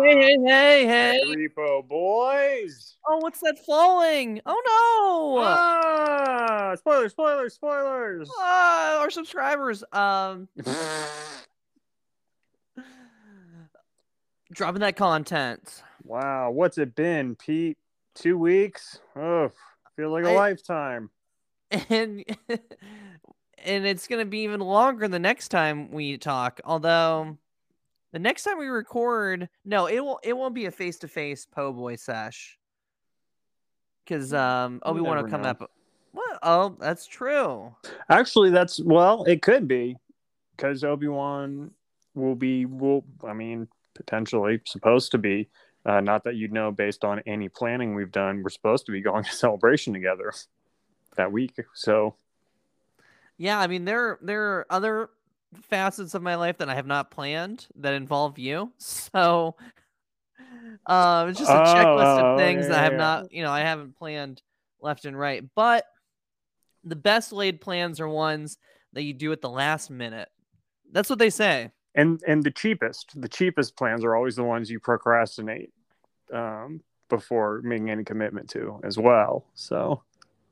hey, hey, hey, hey. Repo boys. Oh, what's that falling? Oh no! Ah, spoilers, spoilers, spoilers. Ah, our subscribers. Um, dropping that content. wow, what's it been, Pete? Two weeks? Oh, feel like a I- lifetime. and and it's gonna be even longer the next time we talk. Although the next time we record, no, it will it won't be a face to face po boy sesh because um You Obi Wan will come know. up. What? Oh, that's true. Actually, that's well, it could be because Obi Wan will be will. I mean, potentially supposed to be. Uh, not that you'd know based on any planning we've done. We're supposed to be going to celebration together that week. So Yeah, I mean there there are other facets of my life that I have not planned that involve you. So um it's just a checklist Oh, of things that I have yeah. not, you know, I haven't planned left and right. But the best laid plans are ones that you do at the last minute. That's what they say. and and the cheapest, the cheapest plans are always the ones you procrastinate um, before making any commitment to as well. So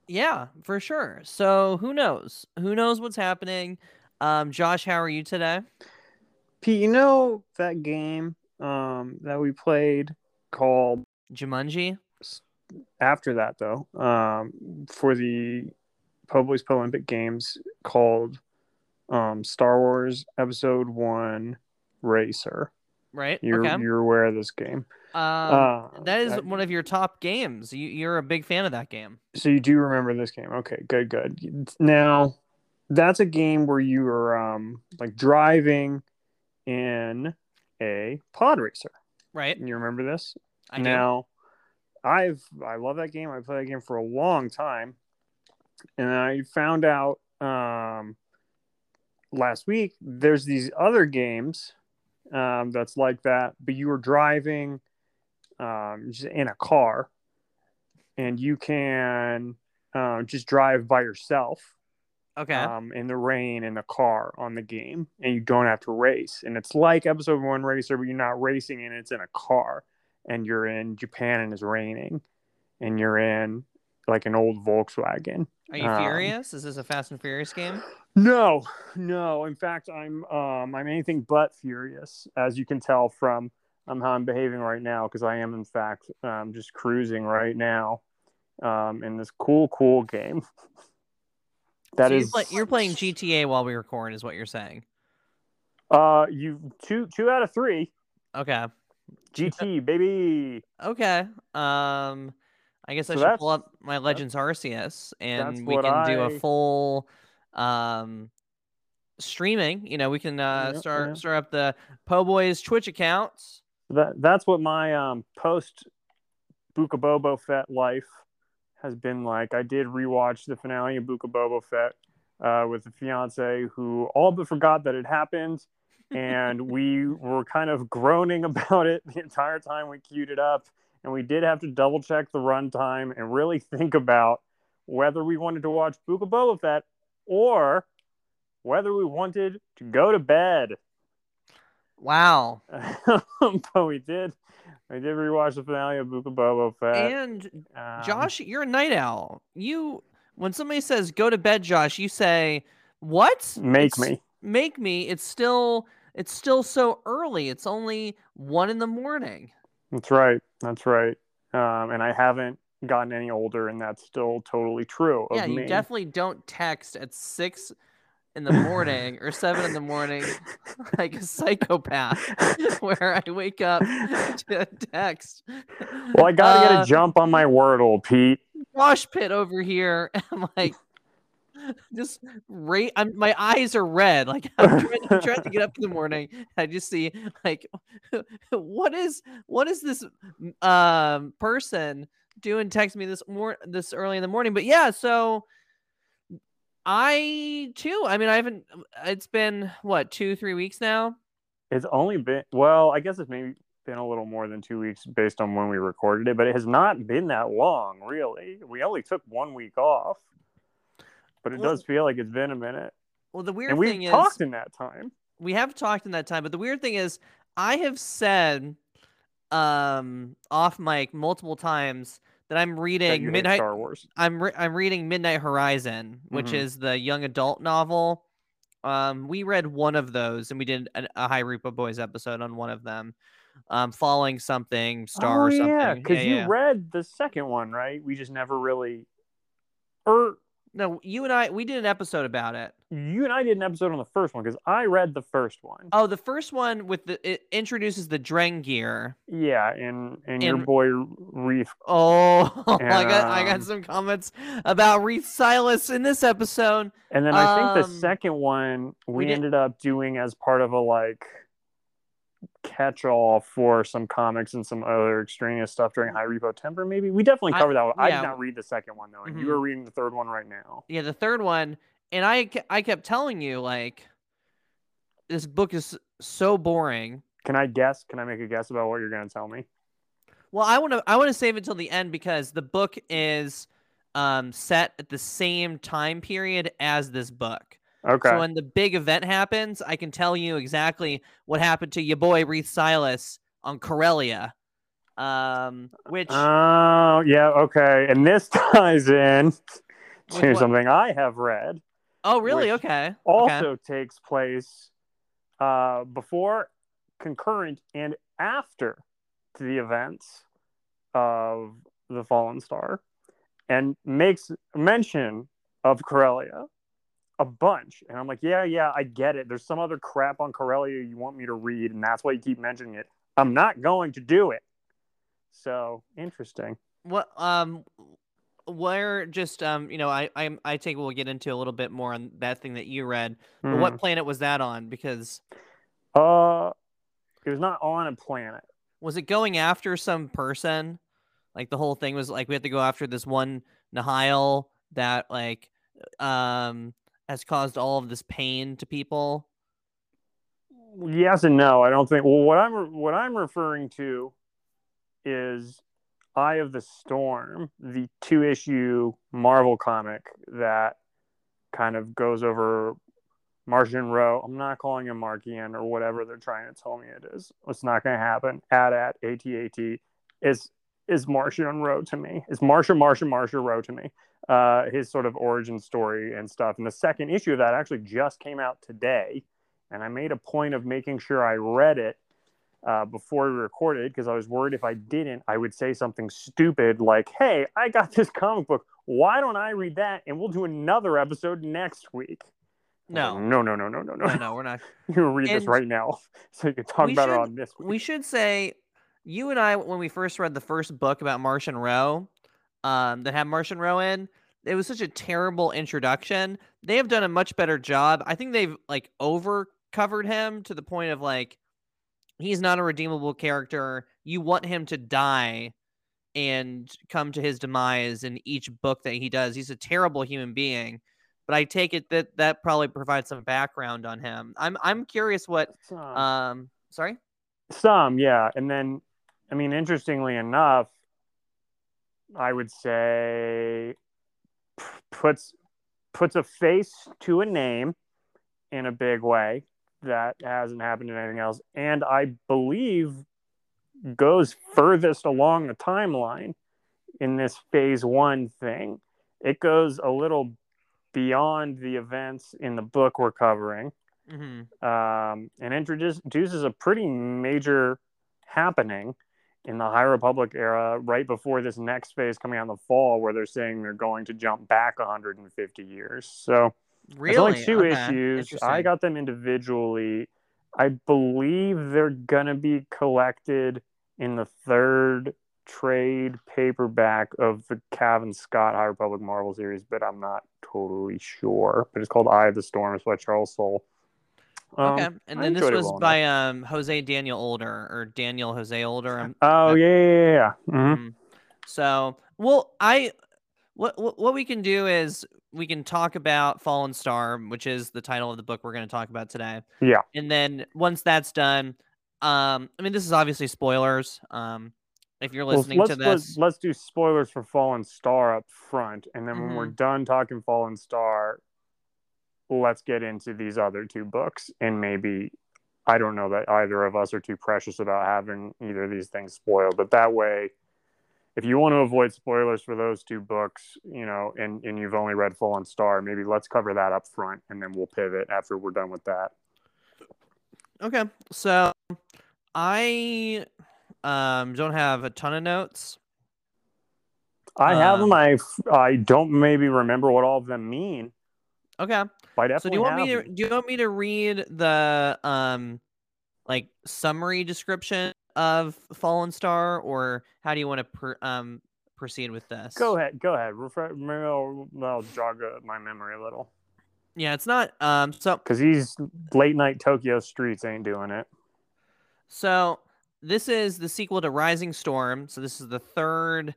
Yeah, for sure. So who knows? Who knows what's happening? Um, Josh, how are you today? Pete, you know that game um, that we played called Jumanji? after that though um, for the Publix Olympic Games called um, Star Wars Episode One Racer. Right? You're okay. you're aware of this game. Um, Uh, that is I- one of your top games. You, you're a big fan of that game. so you do remember this game? Okay, good, good. Now that's a game where you are um, like driving in a pod racer. Right? And you remember this? I do. now i've i love that game i played that game for a long time and i found out um last week there's these other games um that's like that but you are driving um just in a car and you can um just drive by yourself Okay. um, in the rain in the car on the game, and you don't have to race. And it's like episode one racer, but you're not racing, and it's in a car, and you're in Japan and it's raining, and you're in like an old Volkswagen. Are you um, furious? Is this a Fast and Furious game? No, no. In fact, I'm um, I'm anything but furious, as you can tell from um, how I'm behaving right now, because I am in fact um, just cruising right now um, in this cool, cool game. That So is you're, you're playing GTA while we record, is what you're saying. Uh, you two two out of three. Okay. GT baby. Okay. Um, I guess I should pull up my Legends Arceus and we can do a full um streaming. You know, we can uh Yeah, start yeah. start up the Po Boys Twitch accounts. That that's what my um post Book of Boba Fett life has been like. I did rewatch the finale of Book of Boba Fett uh, with the fiance who all but forgot that it happened, and we were kind of groaning about it the entire time we queued it up, and we did have to double check the runtime and really think about whether we wanted to watch Book of Boba Fett or whether we wanted to go to bed. Wow. but we did. We did rewatch the finale of Book of Boba Fett. And Um, Josh, you're a night owl. You when somebody says go to bed, Josh, you say, What? make It's- me. Make me. It's still it's still so early. It's only one in the morning. That's right. That's right. Um, and I haven't gotten any older, and that's still totally true of yeah, you me. definitely don't text at six in the morning or seven in the morning like a psychopath where I wake up to a text. well, I gotta get Uh, a jump on my Wordle, Pete. Wash pit over here. I'm like just right I'm my eyes are red. Like I'm trying, I'm trying to get up in the morning. I just see like what is what is this um person doing text me this more this early in the morning. But yeah, so I too. I mean, I haven't. It's been what two, three weeks now. It's only been well, I guess it's maybe been a little more than two weeks based on when we recorded it, but it has not been that long, really. We only took one week off, but it Well- does feel like it's been a minute. Well, the weird And thing we've is, talked in that time. we have talked in that time, but the weird thing is, I have said um off mic multiple times that I'm reading hate Midnight Star Wars. I'm re- I'm reading Midnight Horizon, which Mhm. is the young adult novel. Um, we read one of those, and we did an, a High Reaper Boys episode on one of them. Um, following something star oh or something. yeah, because yeah, you yeah. read the second one, right? We just never really, or no, you and I we did an episode about it. you and I did an episode on the first one because I read the first one. Oh, the first one with the it introduces the Drengir. Yeah, and and your boy Reef. Oh, I got I um, got some comments about Reith Silas in this episode. And then I think the Um, second one we, we did- ended up doing as part of a like catch-all for some comics and some other extraneous stuff during High Repo Temper. Maybe we definitely I- covered that one. I did not read the second one though, and Mhm. you are reading the third one right now. Yeah, the third one, and I I kept telling you like this book is so boring. Can I guess? Can I make a guess about what you're going to tell me? Well, I want to I want to save it till the end because the book is um set at the same time period as this book. Okay. So when the big event happens, I can tell you exactly what happened to your boy Reith Silas on Corellia. Um, which Oh, yeah, okay. And this ties in to what? something I have read. oh really okay okay. Also takes place uh, before, concurrent, and after to the events of the Fallen Star, and makes mention of Corellia a bunch. And I'm like, yeah, yeah, I get it. There's some other crap on Corellia you want me to read, and that's why you keep mentioning it. I'm not going to do it. So interesting. what um where just um you know I I I think we'll get into a little bit more on that thing that you read. But what planet was that on? Because Uh, it was not on a planet. was it going after some person? Like the whole thing was like we have to go after this one Nihil that like um has caused all of this pain to people. Yes and no. I don't think. Well, what I'm what I'm referring to is Eye of the Storm, the two issue Marvel comic that kind of goes over Martian Row. I'm not calling him Markian or whatever they're trying to tell me it is. It's not going to happen. At at ATAT is is Martian Row to me. Is Marsha Marsha Marsha Row to me. Uh, his sort of origin story and stuff. And the second issue of that actually just came out today and I made a point of making sure I read it uh, before we recorded because I was worried if I didn't, I would say something stupid like, "Hey, I got this comic book. Why don't I read that? And we'll do another episode next week." No. no, no, no, no, no, no. No, no, we're not. you read this right now so you can talk about it on this. Week. We should say you and I when we first read the first book about Martian Row, um, that have Martian Row in, it was such a terrible introduction. They have done a much better job. I think they've like over covered him to the point of like he's not a redeemable character. You want him to die and come to his demise in each book that he does. He's a terrible human being. But I take it that that probably provides some background on him. I'm I'm curious what Some, um sorry? some, yeah, and then, I mean, interestingly enough, I would say puts puts a face to a name in a big way that hasn't happened in anything else, and I believe goes furthest along the timeline in this phase one thing. It goes a little beyond the events in the book we're covering hmm um, and introduces a pretty major happening in the High Republic era right before this next phase coming out in the fall where they're saying they're going to jump back 150 years. So Really? only two Okay, issues. I got them individually. I believe they're going to be collected in the third trade paperback of the Cavan Scott High Republic Marvel series, but I'm not totally sure. But it's called Eye of the Storm. It's by Charles Soule. Um, okay, and then this was well by um Jose Daniel Older or Daniel Jose Older. um, Oh yeah, yeah, yeah. Mhm. mm. So, well, I what what what we can do is we can talk about Fallen Star, which is the title of the book we're going to talk about today. Yeah. And then once that's done, um, I mean, this is obviously spoilers. Um, if you're Well, listening let's, to this, let's let's do spoilers for Fallen Star up front, and then when we're Mm-hmm. done talking Fallen Star, let's get into these other two books and maybe I don't know that either of us are too precious about having either of these things spoiled. But that way, if you want to avoid spoilers for those two books, you know, and, and you've only read Fallen Star, maybe let's cover that up front and then we'll pivot after we're done with that. Okay. So I um don't have a ton of notes. I have Um, them. I I don't maybe remember what all of them mean. Okay. I So do you want me to do you want me to read the um like summary description of Fallen Star or how do you want to per, um proceed with this? Go ahead. Go ahead. Refresh. Maybe I'll, I'll jog my memory a little. Yeah, it's not um so Because these late night Tokyo streets ain't doing it. So this is the sequel to Rising Storm. So this is the third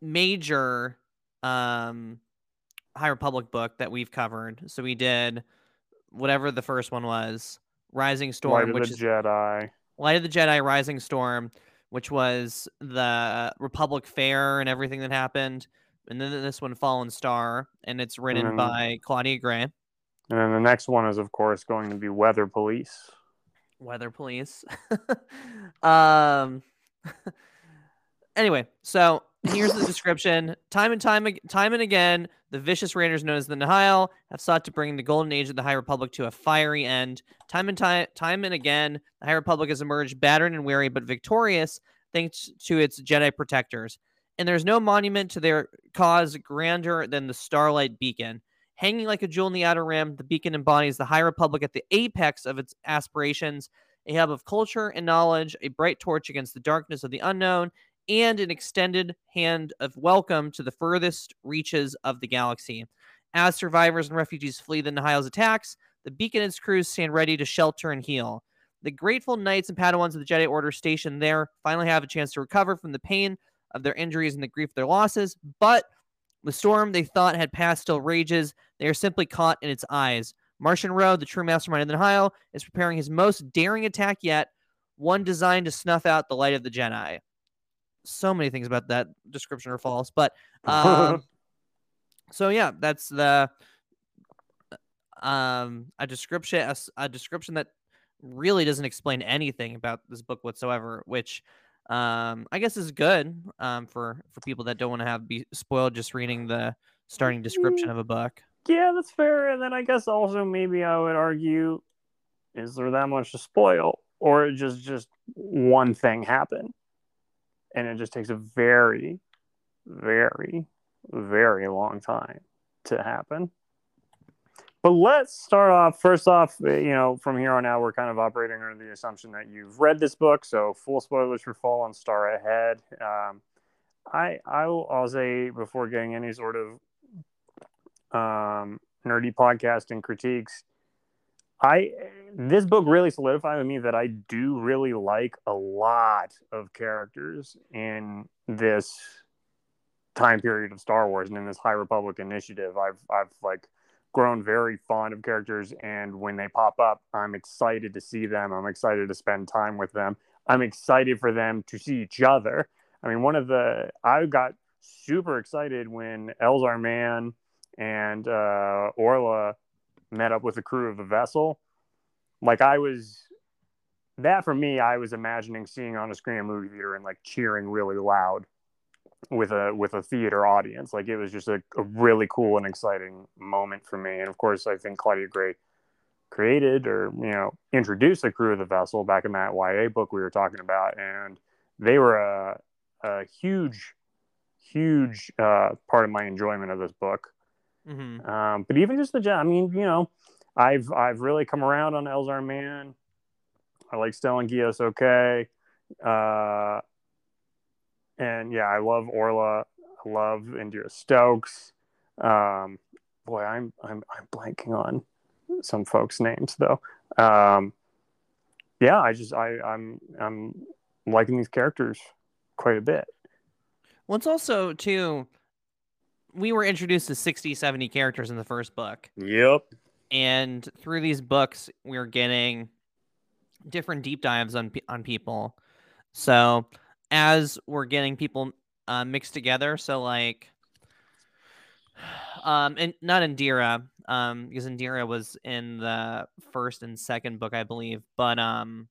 major um High Republic book that we've covered. So we did whatever the first one was, Rising Light Storm, of which the is Jedi. Light of the Jedi Rising Storm, which was the Republic Fair and everything that happened. And then this one, Fallen Star, and it's written then- by Claudia Gray. And then the next one is, of course, going to be Weather Police. Weather Police. um. anyway, so here's the description. Time and time, time and again, the vicious raiders known as the Nihil have sought to bring the golden age of the High Republic to a fiery end. Time and time, time and again, the High Republic has emerged battered and weary, but victorious thanks to its Jedi protectors. And there's no monument to their cause grander than the Starlight Beacon. Hanging like a jewel in the outer rim, the beacon embodies the High Republic at the apex of its aspirations, a hub of culture and knowledge, a bright torch against the darkness of the unknown, and an extended hand of welcome to the furthest reaches of the galaxy. As survivors and refugees flee the Nihil's attacks, the beacon and its crews stand ready to shelter and heal. The grateful knights and Padawans of the Jedi Order stationed there finally have a chance to recover from the pain of their injuries and the grief of their losses, but the storm they thought had passed still rages. They are simply caught in its eyes. Martian Rowe, the true mastermind of the Nihil, is preparing his most daring attack yet, one designed to snuff out the light of the Jedi. So many things about that description are false, but um, so yeah, that's the um a description a description that really doesn't explain anything about this book whatsoever, which um I guess is good um for for people that don't want to have be spoiled just reading the starting description of a book. yeah, that's fair. And then I guess also maybe I would argue is there that much to spoil? Or just just one thing happen? And it just takes a very, very, very long time to happen. But let's start off. First off, uh, you know, from here on out, we're kind of operating under the assumption that you've read this book, so full spoilers for Fallen Star ahead. Um, I I'll, I'll say before getting any sort of um, nerdy podcasting critiques, I this book really solidified with me that I do really like a lot of characters in this time period of Star Wars and in this High Republic initiative. I've I've like grown very fond of characters and when they pop up, I'm excited to see them. I'm excited to spend time with them. I'm excited for them to see each other. I mean, one of the I got super excited when Elzar Mann and uh, Orla met up with the crew of the vessel. Like I was that for me, I was imagining seeing on a screen a movie theater and like cheering really loud with a with a theater audience. Like it was just a, a really cool and exciting moment for me. And of course, I think Claudia Gray created or you know introduced the crew of the vessel back in that YA book we were talking about, and they were a, a huge, huge uh, part of my enjoyment of this book. Mm-hmm. Um, but even just the job, I mean, you know, I've I've really come around on Elzar Mann. I like Stellan Gios okay. Uh, and yeah, I love Orla. I love Indeera Stokes. Um, boy, I'm I'm I'm blanking on some folks' names though. Um, yeah, I just I I'm I'm liking these characters quite a bit. Well, it's also too. We were introduced to 60, 70 characters in the first book, Yep. and through these books, we're getting different deep dives on on people. So as we're getting people uh, mixed together, so like, um, and not Indeera, um, because Indeera was in the first and second book, I believe. But um,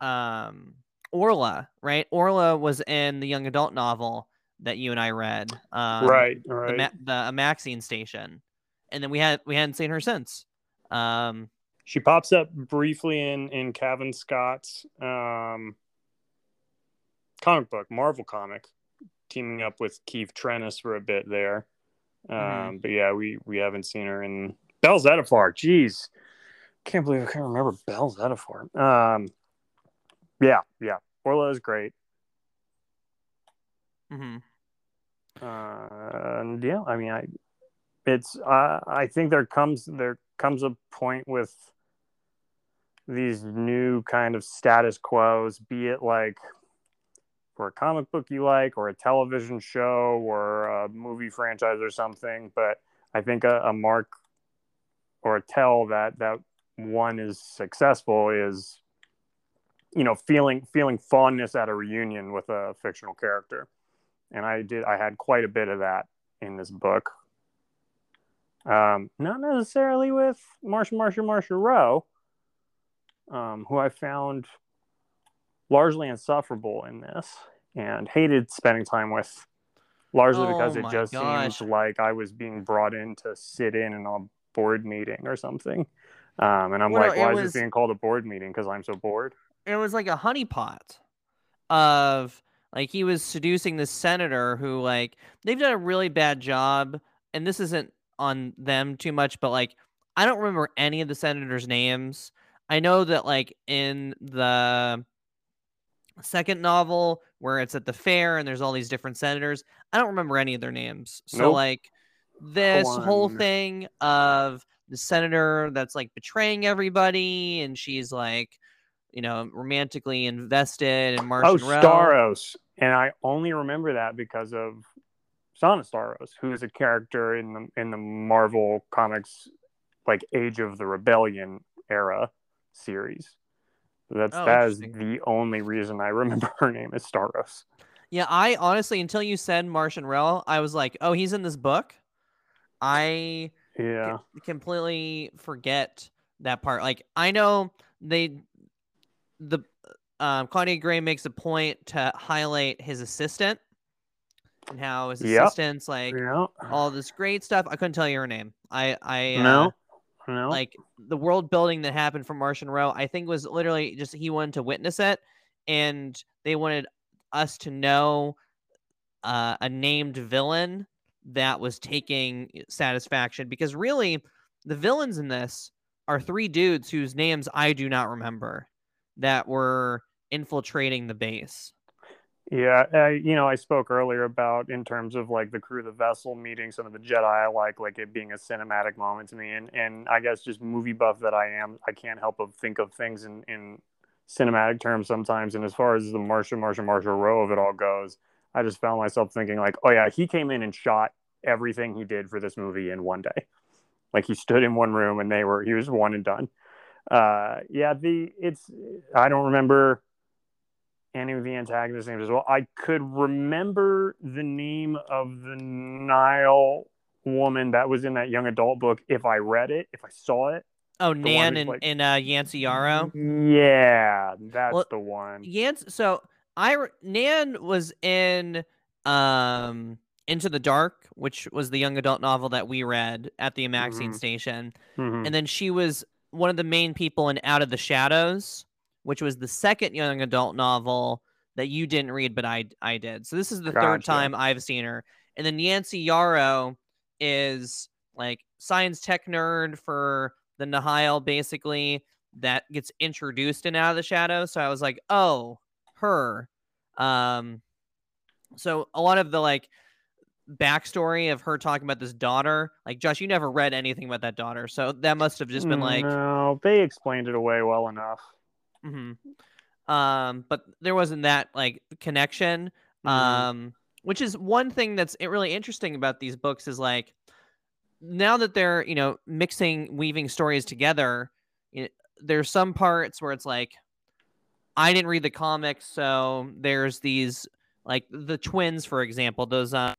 um, Orla, right? Orla was in the young adult novel that you and I read. Um, right, The, right. Ma- the Amaxine station, and then we had we hadn't seen her since. Um, she pops up briefly in in Cavan Scott's um, comic book, Marvel comic, teaming up with Keeve Trennis for a bit there. Um, Mhm. But yeah, we we haven't seen her in Bell Zettifar. Jeez, can't believe I can't remember Bell Zettifar. Um, yeah, yeah, Orla is great. mhm. Uh, and yeah, I mean, I it's uh, I think there comes there comes a point with these new kind of status quos, be it like for a comic book you like, or a television show, or a movie franchise, or something. But I think a, a mark or a tell that that one is successful is you know feeling feeling fondness at a reunion with a fictional character and I did I had quite a bit of that in this book. Um, not necessarily with Marsha Marsha Marsha Rowe, um, who I found largely insufferable in this and hated spending time with, largely Oh because it just gosh. seemed like I was being brought in to sit in in a board meeting or something. Um, and I'm Well, like, it why was- is it being called a board meeting? Because I'm so bored. it was like a honeypot of like he was seducing this senator who like they've done a really bad job and this isn't on them too much but like i don't remember any of the senators names. I know that like in the second novel where it's at the fair and there's all these different senators i don't remember any of their names. So Nope. like this whole thing of the senator that's like betraying everybody and she's like you know romantically invested in Oh, Martian Row. Starros. And I only remember that because of Sana Starros, who is a character in the in the Marvel comics like Age of the Rebellion era series. That's Oh, that is the only reason I remember her name is Starros. Yeah, I honestly until you said Martian Rel, I was like, oh, he's in this book. I Yeah. completely forget that part. Like I know they the um Claudia Gray makes a point to highlight his assistant and how his Yep. assistant's like Yeah. all this great stuff. I couldn't tell you her name. I I uh, No. No. like the world building that happened for Martian Row, I think was literally just he wanted to witness it, and they wanted us to know uh, a named villain that was taking satisfaction because really the villains in this are three dudes whose names I do not remember that were infiltrating the base. Yeah, uh, you know, I spoke earlier about in terms of like the crew of the vessel meeting some of the Jedi. I like like it being a cinematic moment to me, and and I guess just movie buff that I am, I can't help but think of things in in cinematic terms sometimes. And as far as the Martian, Martian, Martian row of it all goes, I just found myself thinking like, oh yeah, he came in and shot everything he did for this movie in one day. Like he stood in one room and they were he was one and done. Uh, yeah, the it's I don't remember any of the antagonist names as well. I could remember the name of the Nihil woman that was in that young adult book if I read it, if I saw it. Oh, one Nan and, like- and uh, Yancey Yarrow. Yeah, that's Well, the one. Yance, so I Nan was in um Into the Dark, which was the young adult novel that we read at the Amaxine Mhm. station, Mhm. and then she was one of the main people in Out of the Shadows, which was the second young adult novel that you didn't read, but I I did. So this is the third time I've seen her, and then Yancey Yarrow is like science tech nerd for the Nihil, basically that gets introduced in Out of the Shadows. So I was like, oh, her. Um, so a lot of the like backstory of her talking about this daughter, like Josh, you never read anything about that daughter, so that must have just been like, no, they explained it away well enough. mhm. um, but there wasn't that like connection. Mhm. Um, which is one thing that's really interesting about these books is like now that they're you know mixing weaving stories together know, there's some parts where it's like i didn't read the comics so there's these like the twins for example those uh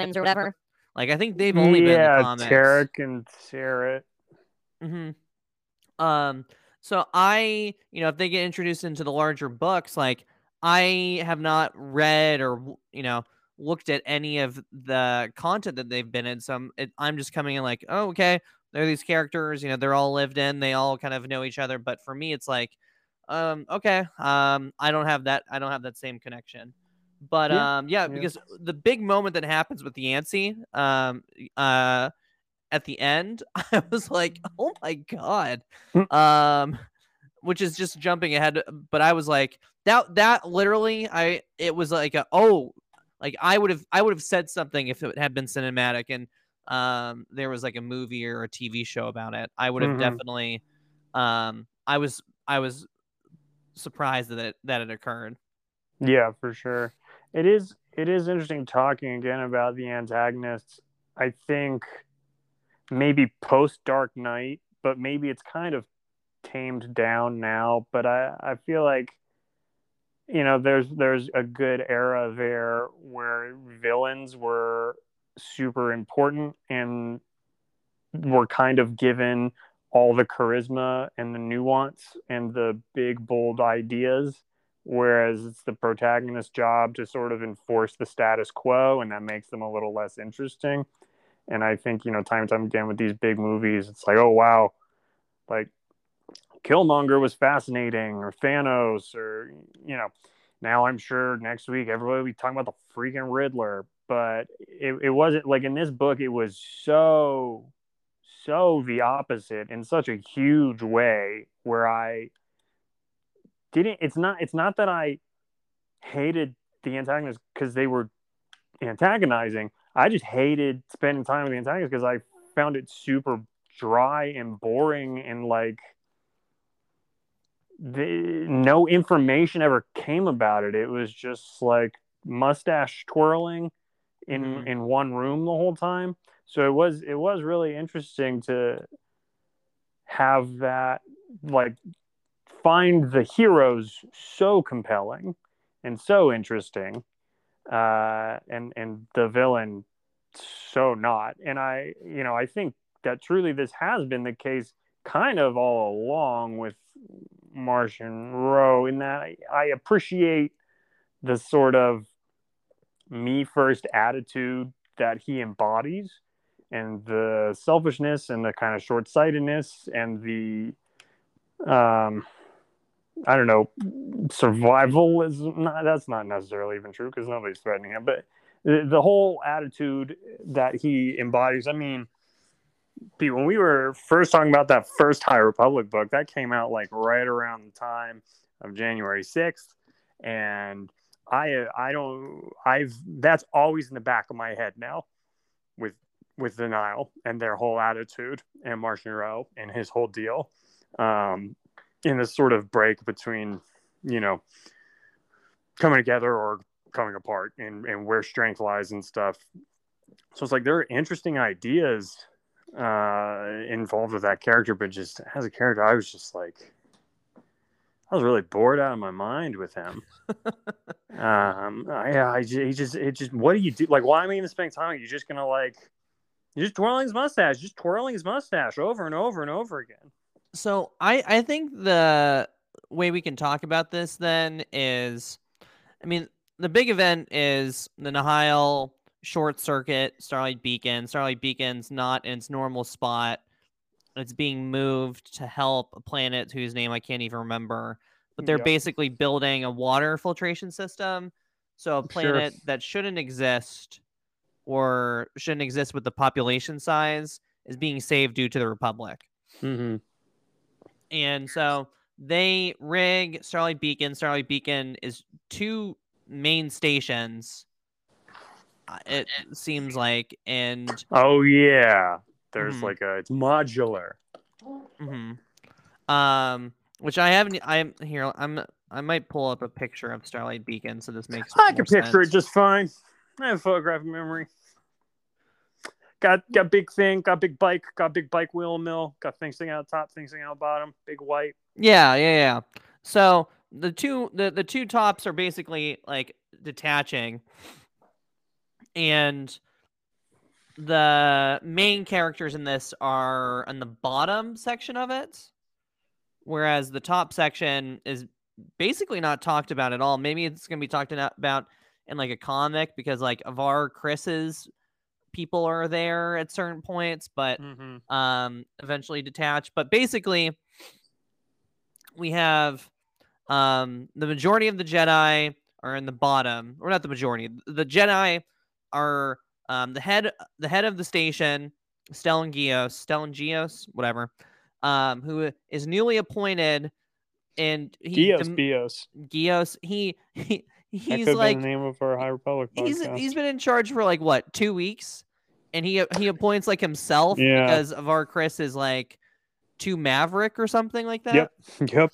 twins or whatever. Like I think they've only been in the yeah, comics. Terec and Sarah. hmm Um, so I, you know, if they get introduced into the larger books, like I have not read or you know looked at any of the content that they've been in. So I'm, it, I'm just coming in like, oh, okay, they're these characters, you know, they're all lived in, they all kind of know each other. But for me, it's like, um, okay, um, I don't have that, I don't have that same connection. But Yeah, um, yeah, yeah. because the big moment that happens with Yancey, um, uh, at the end, I was like, oh my god, Mm. um, which is just jumping ahead. But I was like, that that literally, I it was like a oh, like I would have I would have said something if it had been cinematic and um there was like a movie or a TV show about it. I would have Mhm. definitely, um, I was I was surprised that it, that it occurred. Yeah, for sure. It is it is interesting talking again about the antagonists. I think maybe post Dark Knight, but maybe it's kind of tamed down now. But I, I feel like you know there's there's a good era there where villains were super important and were kind of given all the charisma and the nuance and the big bold ideas whereas it's the protagonist's job to sort of enforce the status quo and that makes them a little less interesting. And i think you know time and time again with these big movies it's like oh wow. Like killmonger was fascinating or thanos or you know now i'm sure next week everybody will be talking about the freaking riddler. But it, it wasn't like in this book it was so so the opposite in such a huge way where i didn't it's not it's not that i hated the antagonists because they were antagonizing. I just hated spending time with the antagonists because i found it super dry and boring and like the, no information ever came about it. It was just like mustache twirling in Mhm. in one room the whole time. So it was it was really interesting to have that like find the heroes so compelling and so interesting uh and and the villain so not. And i you know i think that truly this has been the case kind of all along with martian row in that i, I appreciate the sort of me first attitude that he embodies and the selfishness and the kind of short-sightedness and the um i don't know survival is not that's not necessarily even true because nobody's threatening him but the, the whole attitude that he embodies i mean Pete, when we were first talking about that first high republic book that came out like right around the time of january 6th and i i don't i've that's always in the back of my head now with with the Nihil and their whole attitude and Martian Rowe and his whole deal. Um, in this sort of break between, you know, coming together or coming apart and, and where strength lies and stuff. So it's like there are interesting ideas uh, involved with that character, but just as a character, I was just like, I was really bored out of my mind with him. um, I, I, just, it just, what do you do? Like, why am I even spending time? You're just gonna like, you're just twirling his mustache, just twirling his mustache over and over and over again. So I I think the way we can talk about this then is, I mean, the big event is the Nihil short circuit Starlight Beacon. Starlight Beacon's not in its normal spot. It's being moved to help a planet whose name I can't even remember. But they're basically building a water filtration system. So a Sure. planet that shouldn't exist or shouldn't exist with the population size is being saved due to the Republic. Mm-hmm. And so they rig Starlight Beacon. Starlight Beacon is two main stations. uh, It seems like, and Oh yeah, there's Mhm. like a it's modular. mhm. um, which I haven't. I'm here. I'm. I might pull up a picture of Starlight Beacon so this makes. I can picture it just fine. I have photographic memory. Got got big thing, got big bike, got big bike wheel mill, got things sticking out top, things sticking out bottom, big white. Yeah, yeah, yeah. So the two the the two tops are basically like detaching, and the main characters in this are on the bottom section of it, whereas the top section is basically not talked about at all. Maybe it's going to be talked about in like a comic because like Avar Kriss's people are there at certain points, but Mm-hmm. um eventually detach. But basically, we have um the majority of the Jedi are in the bottom, or not the majority. The Jedi are um the head the head of the station, Stellan Gios, Stellan Gios, whatever, um, who is newly appointed and he Gios, dem- Bios. Gios, he, he he's like the name of our High Republic he's he's been in charge for like what two weeks, and he he appoints like himself Yeah. because of our Chris is like too maverick or something like that. Yep. Yep.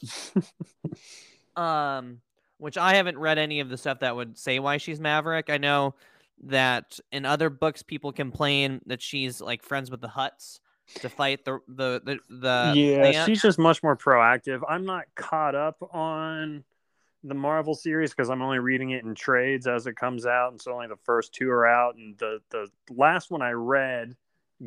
Um, which I haven't read any of the stuff that would say why she's maverick. I know that in other books people complain that she's like friends with the Hutts to fight the the the, the yeah, plant. she's just much more proactive. I'm not caught up on the Marvel series because I'm only reading it in trades as it comes out, and so only the first two are out. And the the last one I read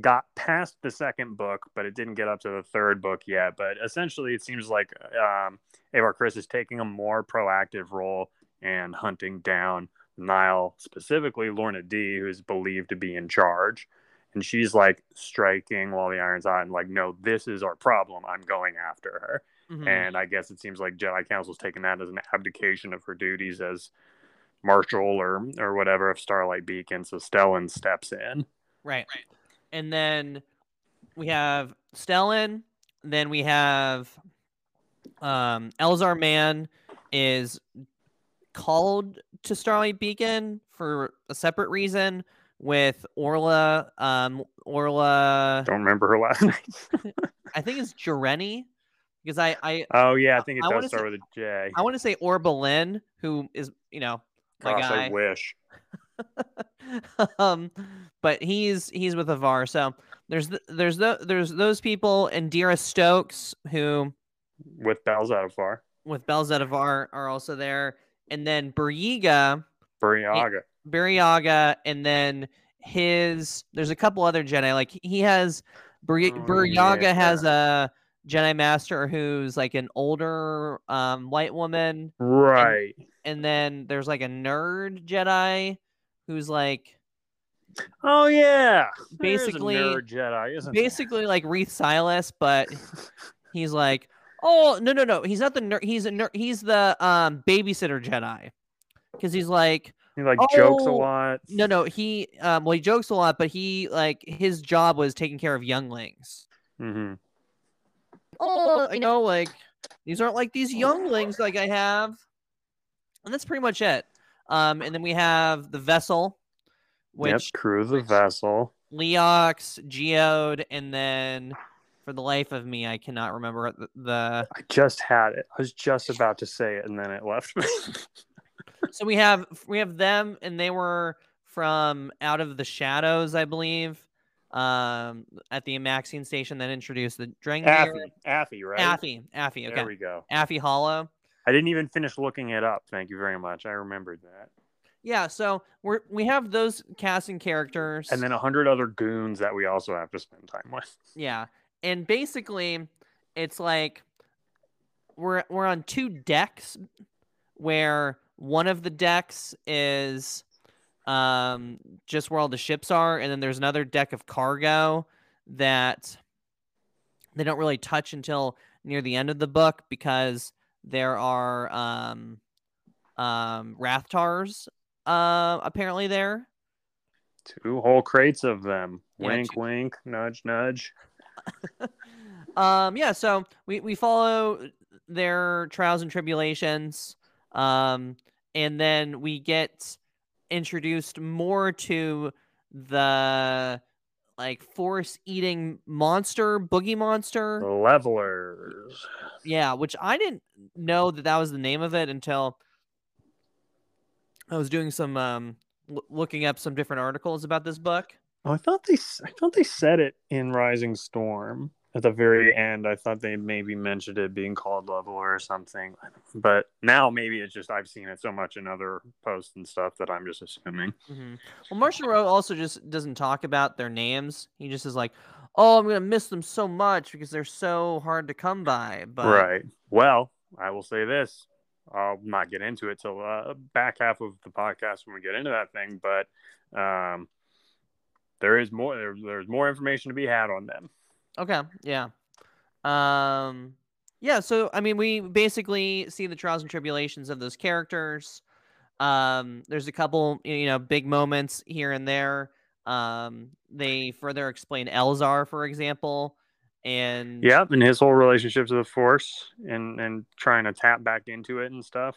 got past the second book, but it didn't get up to the third book yet. But essentially, it seems like um, Avar Kriss is taking a more proactive role and hunting down Nihil, specifically Lourna Dee, who's believed to be in charge. And she's like striking while the iron's hot like, no, this is our problem. I'm going after her. Mhm. And I guess it seems like Jedi Council's taking that as an abdication of her duties as marshal or or whatever of Starlight Beacon. So Stellan steps in. Right. And then we have Stellan. Then we have um Elzar Mann is called to Starlight Beacon for a separate reason with Orla. Um Orla Don't remember her last name. I think it's Jareni. Because I I, oh yeah, I think it I does start with a J. I want to say Orbalin, who is, you know, my Gosh, guy. I wish. um, but he's he's with Avar. So there's th- there's the, there's those people and Dira Stokes who With bells out of far. with Belzet Avar are also there, and then Burryaga, Burryaga. Burryaga, and then his there's a couple other Jedi. Like he has Buri- Oh, Burryaga yeah. has a Jedi Master who's like an older um, white woman, Right. and then there's like a nerd Jedi who's like Oh yeah. Basically- nerd Jedi, isn't there? basically like Reith Silas, but he's like, oh no no no, he's not the nerd. He's a nerd. He's the um babysitter Jedi, because he's like, he like jokes a Oh, lot. no no he um well he jokes a lot, but he like his job was taking care of younglings. hmm Oh, you know like these aren't like these younglings like I have, and that's pretty much it. Um, and then we have the vessel, Yep, which crew the vessel. Leox, Geode, and then for the life of me, I cannot remember the, the. I just had it. I was just about to say it, and then it left me. So we have we have them, and they were from Out of the Shadows, I believe, um, at the Amaxine station that introduced the Drengir. Affie, Affie, right? Affie, Affie, Okay. There we go. Affie Hollow. I didn't even finish looking it up. Thank you very much. I remembered that. Yeah, so we're we have those casting characters, And then a hundred other goons that we also have to spend time with. Yeah. And basically it's like we're we're on two decks where one of the decks is um just where all the ships are and then there's another deck of cargo that they don't really touch until near the end of the book because there are um um Rathtars uh apparently there Two whole crates of them. Yeah, wink, two- wink, nudge, nudge. um yeah so we we follow their trials and tribulations um and then we get introduced more to the like force eating monster boogie monster Levelers. yeah which i didn't know that that was the name of it until i was doing some um l- looking up some different articles about this book Oh, I thought they. I thought they said it in Rising Storm. At the very end, I thought they maybe mentioned it being called Leveler or something. But now maybe it's just I've seen it so much in other posts and stuff that I'm just assuming. Mm-hmm. Well, Martian Rowe also just doesn't talk about their names. He just is like, "Oh, I'm gonna miss them so much because they're so hard to come by." But right. Well, I will say this: I'll not get into it till uh, back half of the podcast when we get into that thing, but um, there is more. There, there's more information to be had on them. Okay. Yeah. Um. Yeah. So I mean, we basically see the trials and tribulations of those characters. Um. There's a couple, you know, big moments here and there. Um. They further explain Elzar, for example, and yeah, and his whole relationship to the Force, and and trying to tap back into it and stuff.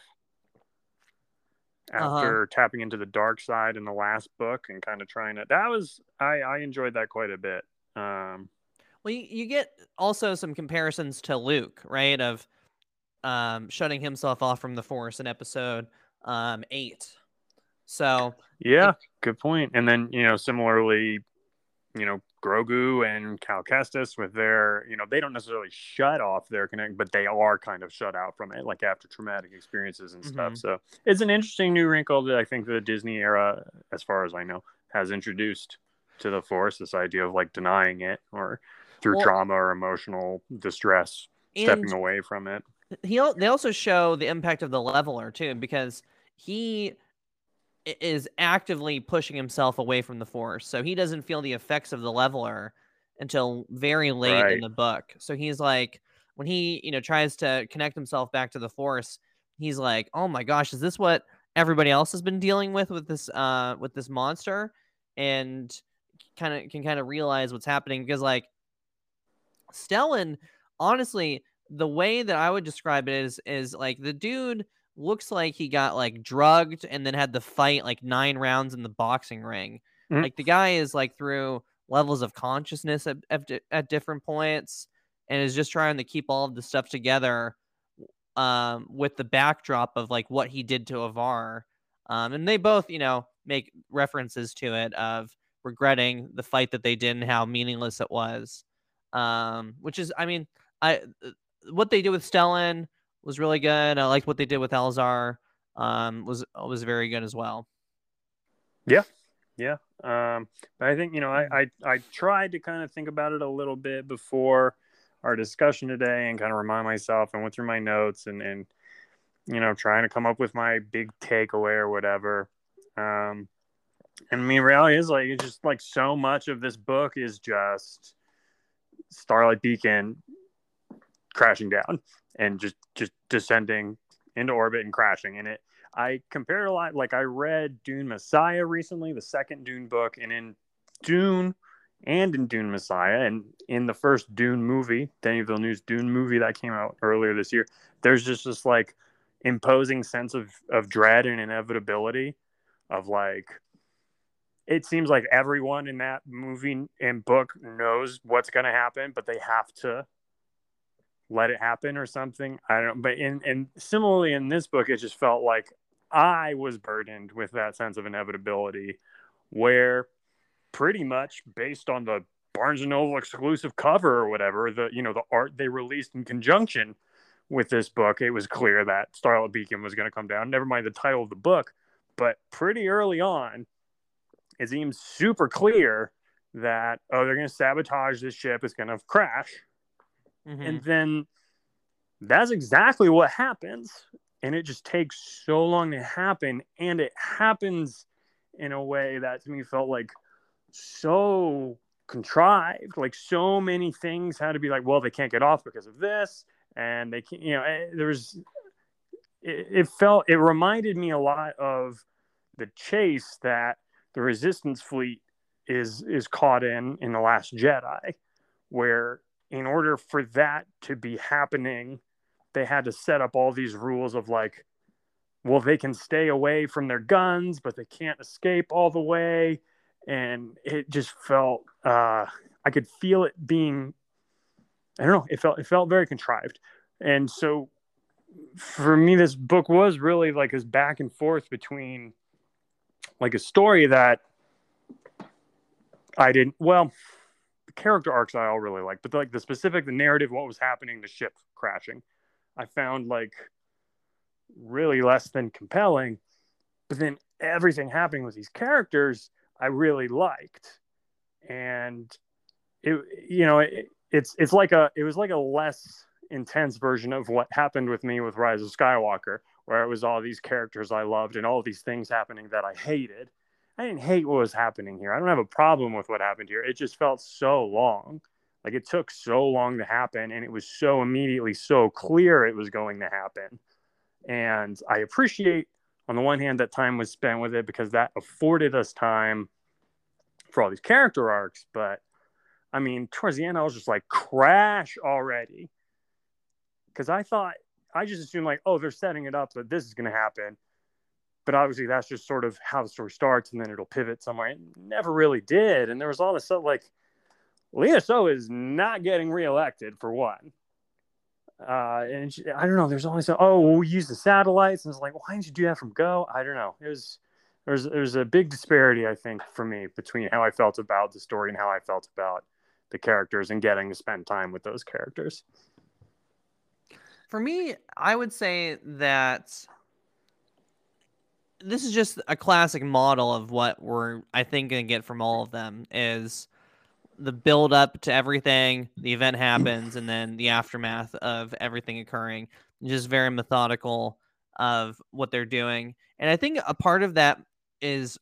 Uh-huh. After tapping into the dark side in the last book and kind of trying to, that was I I enjoyed that quite a bit. Um, Well, you, you get also some comparisons to Luke, right? Of um, shutting himself off from the Force in episode um, eight. So Yeah, good point. And then, you know, similarly, you know, Grogu and Cal Kestis with their, you know, they don't necessarily shut off their connect, but they are kind of shut out from it, like after traumatic experiences and stuff. Mhm. So it's an interesting new wrinkle that I think the Disney era, as far as I know, has introduced to the Force. This idea of like denying it or through Well- trauma or emotional distress, stepping away from it. he they also show the impact of the leveler too, because he is actively pushing himself away from the Force, so he doesn't feel the effects of the leveler until very late in the book. So he's like, when he you know tries to connect himself back to the Force, he's like, oh my gosh, is this what everybody else has been dealing with with this uh with this monster? And kind of can kind of realize what's happening because like Stellan, honestly, the way that I would describe it is is like the dude looks like he got like drugged and then had the fight like nine rounds in the boxing ring. Mhm. Like the guy is like through levels of consciousness at, at, at different points and is just trying to keep all of the stuff together um with the backdrop of like what he did to Avar. Um and they both, you know, make references to it of regretting the fight that they did and how meaningless it was. Um which is I mean, I what they did with Stellan was really good. I liked what they did with Elzar. Um was was very good as well. Yeah, yeah. Um, but I think, you know, I, I, I tried to kind of think about it a little bit before our discussion today and kind of remind myself and went through my notes and, and, you know, trying to come up with my big takeaway or whatever. Um, and I mean, reality is like, it's just like so much of this book is just Starlight Beacon crashing down and just, just descending into orbit and crashing. And it, I compared a lot. Like I read Dune Messiah recently, the second Dune book, and in Dune and in Dune Messiah, and in the first Dune movie, Denis Villeneuve's Dune movie that came out earlier this year, there's just this like imposing sense of of dread and inevitability of like it seems like everyone in that movie and book knows what's going to happen, but they have to let it happen or something. I don't. know. But in and similarly in this book, it just felt like I was burdened with that sense of inevitability, where pretty much based on the Barnes and Noble exclusive cover or whatever, the you know the art they released in conjunction with this book, it was clear that Starlight Beacon was going to come down. Never mind the title of the book, but pretty early on, it seems super clear that oh they're going to sabotage this ship, it's going to crash, Mhm. and then that's exactly what happens. And it just takes so long to happen. And it happens in a way that to me felt like so contrived. Like so many things had to be like well they can't get off because of this. And they can't you know eh, there was it, it felt it reminded me a lot of the chase that the resistance fleet is is caught in in the last jedi where in order for that to be happening they had to set up all these rules of like well they can stay away from their guns but they can't escape all the way. And it just felt uh i could feel it being i don't know it felt it felt very contrived. And so for me this book was really like this back and forth between like a story that i didn't well the character arcs I all really like, but like the specific the narrative, what was happening, the ship crashing, I found like really less than compelling. But then everything happening with these characters, I really liked, and it you know it, it's it's like a it was like a less intense version of what happened with me with Rise of Skywalker, where it was all these characters I loved and all these things happening that I hated. I didn't hate what was happening here. I don't have a problem with what happened here. It just felt so long. Like it took so long to happen and it was so immediately so clear it was going to happen. And I appreciate on the one hand that time was spent with it because that afforded us time for all these character arcs, but I mean, towards the end, I was just like, crash already. Because I thought, I just assume like, oh, they're setting it up that this is going to happen. But obviously, that's just sort of how the story starts, and then it'll pivot somewhere. It never really did. And there was all this stuff like, Lina Soh is not getting reelected, for one. Uh, and she, I don't know, there's always, oh, well, we use the satellites. And it's like, why didn't you do that from Go? I don't know. It was, there's, there's a big disparity, I think, for me between how I felt about the story and how I felt about the characters and getting to spend time with those characters. For me, I would say that this is just a classic model of what we're I think to get from all of them is the build up to everything, the event happens and then the aftermath of everything occurring. Just very methodical of what they're doing. And I think a part of that is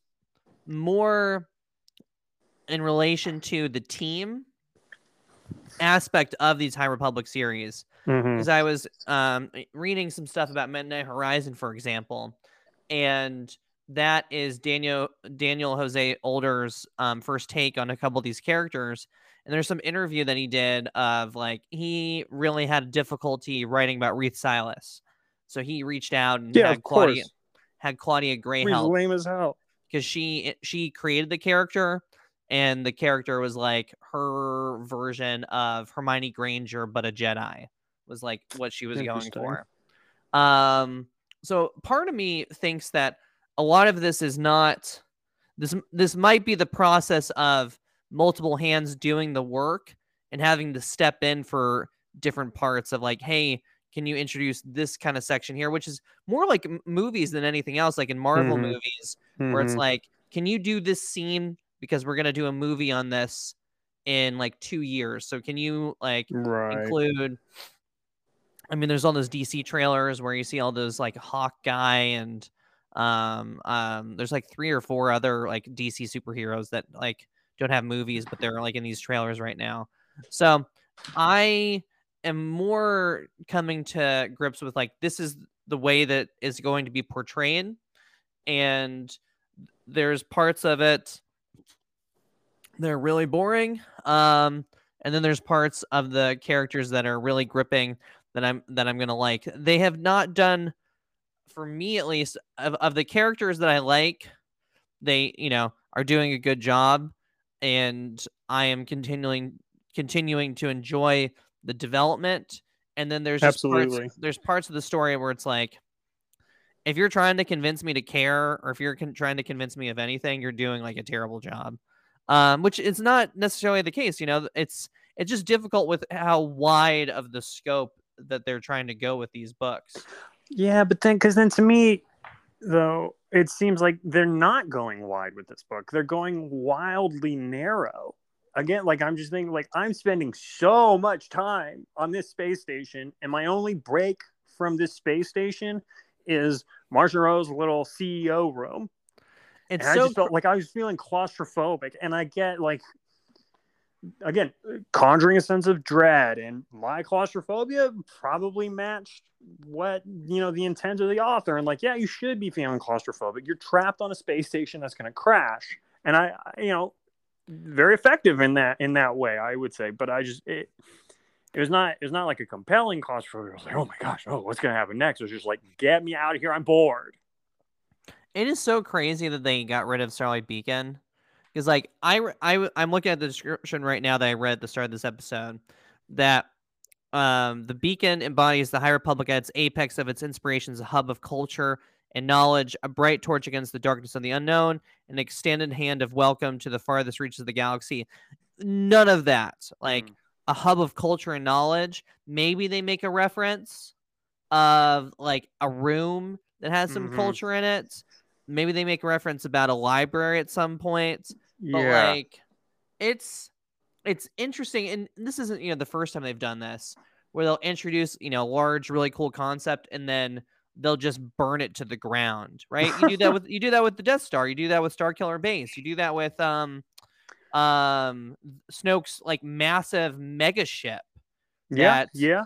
more in relation to the team aspect of these High Republic series. Because mm-hmm. I was um, reading some stuff about Midnight Horizon, for example, and that is Daniel Daniel Jose Older's um, first take on a couple of these characters. And there's some interview that he did of like he really had difficulty writing about Reath Silas, so he reached out and yeah, had Claudia course. had Claudia Gray help. Lame as hell because she she created the character and the character was like her version of Hermione Granger, but a Jedi was like what she was going for. Um, so part of me thinks that a lot of this is not this. This might be the process of multiple hands doing the work and having to step in for different parts of like, hey, can you introduce this kind of section here, which is more like m- movies than anything else, like in Marvel mm-hmm. movies, where mm-hmm. it's like, can you do this scene because we're gonna do a movie on this in like two years. So can you like right. include? I mean, there's all those DC trailers where you see all those like Hawk guy and um um there's like three or four other like DC superheroes that like don't have movies but they're like in these trailers right now. So I am more coming to grips with like this is the way that is going to be portrayed and there's parts of it they're really boring. Um, and then there's parts of the characters that are really gripping that I'm that I'm gonna like. They have not done, for me at least, of, of the characters that I like. They, you know, are doing a good job, and I am continuing continuing to enjoy the development. And then there's absolutely parts, there's parts of the story where it's like, if you're trying to convince me to care, or if you're con- trying to convince me of anything, you're doing like a terrible job um, which is not necessarily the case. You know, it's it's just difficult with how wide of the scope that they're trying to go with these books. Yeah, but then because then to me, though, it seems like they're not going wide with this book. They're going wildly narrow. Again, like I'm just thinking, like I'm spending so much time on this space station, and my only break from this space station is Marchion Ro's little CEO room it's and so I just felt like I was feeling claustrophobic, and I get like again conjuring a sense of dread, and my claustrophobia probably matched what you know the intent of the author, and like yeah, you should be feeling claustrophobic. You're trapped on a space station that's going to crash, and I, you know very effective in that in that way, I would say. But I just it, it was not it was not like a compelling claustrophobia. I was like, oh my gosh, oh what's gonna happen next? It was just like, get me out of here, I'm bored. It is so crazy that they got rid of Starlight Beacon. Because, like, I, I, I'm looking at the description right now that I read at the start of this episode that um, the beacon embodies the High Republic at its apex of its inspirations, a hub of culture and knowledge, a bright torch against the darkness of the unknown, an extended hand of welcome to the farthest reaches of the galaxy. none of that. Like Mm. a hub of culture and knowledge. Maybe they make a reference of like a room that has some Mhm. culture in it. Maybe they make a reference about a library at some point. But yeah. like it's it's interesting and this isn't you know the first time they've done this where they'll introduce you know a large really cool concept and then they'll just burn it to the ground right you do that with you do that with the death star you do that with star killer base you do that with um um snoke's like massive mega ship yeah, yeah.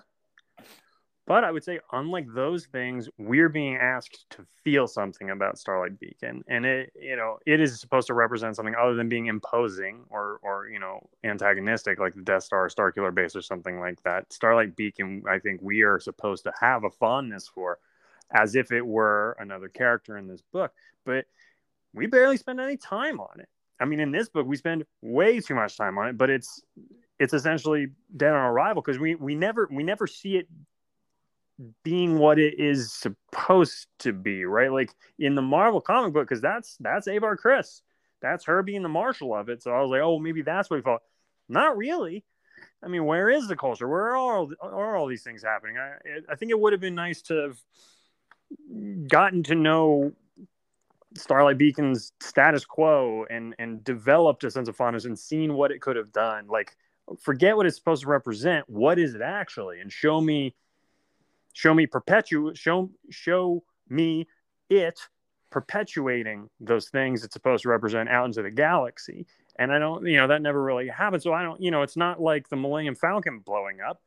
But I would say, unlike those things, we're being asked to feel something about Starlight Beacon, and it, you know, it is supposed to represent something other than being imposing or, or you know, antagonistic, like the Death Star, Star Killer Base, or something like that. Starlight Beacon, I think we are supposed to have a fondness for, as if it were another character in this book. But we barely spend any time on it. I mean, in this book, we spend way too much time on it, but it's it's essentially dead on arrival because we we never we never see it being what it is supposed to be, right? Like in the Marvel comic book, because that's that's Avar Kriss, that's her being the marshal of it. So I was like, oh, maybe that's what we thought. Not really. I mean, where is the culture? Where are all, are all these things happening? I, I think it would have been nice to have gotten to know Starlight Beacon's status quo and and developed a sense of fondness and seen what it could have done. Like, forget what it's supposed to represent. What is it actually? And show me, show me perpetuate, show show me it perpetuating those things it's supposed to represent out into the galaxy. And I don't, you know, that never really happened. So I don't, you know, it's not like the Millennium Falcon blowing up,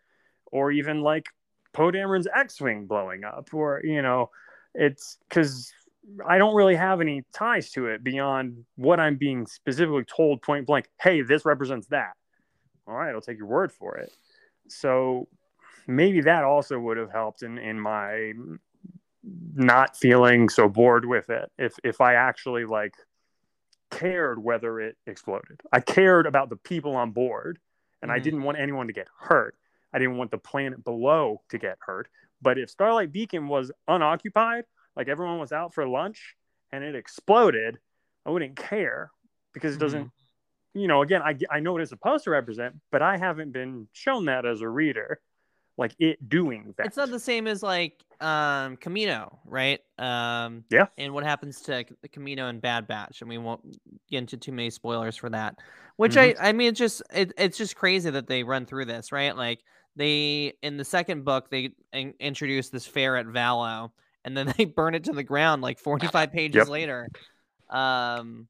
or even like Poe Dameron's X-wing blowing up, or you know, it's because I don't really have any ties to it beyond what I'm being specifically told point blank. Hey, this represents that. All right, I'll take your word for it. So maybe that also would have helped in in my not feeling so bored with it. If if I actually like cared whether it exploded, I cared about the people on board, and I Mhm. didn't want anyone to get hurt. I didn't want the planet below to get hurt. But if Starlight Beacon was unoccupied, like everyone was out for lunch and it exploded, I wouldn't care because it doesn't, you know, again, I, I know what it's supposed to represent, but I haven't been shown that as a reader, like it doing that. it's not the same as like um Camino, right? Um Yeah. and what happens to Camino and Bad Batch, and we won't get into too many spoilers for that. Which I I mean, it's just it, it's just crazy that they run through this, right? Like they in the second book they in- introduce this fair at Valo, and then they burn it to the ground like forty five pages Yep. later. Um,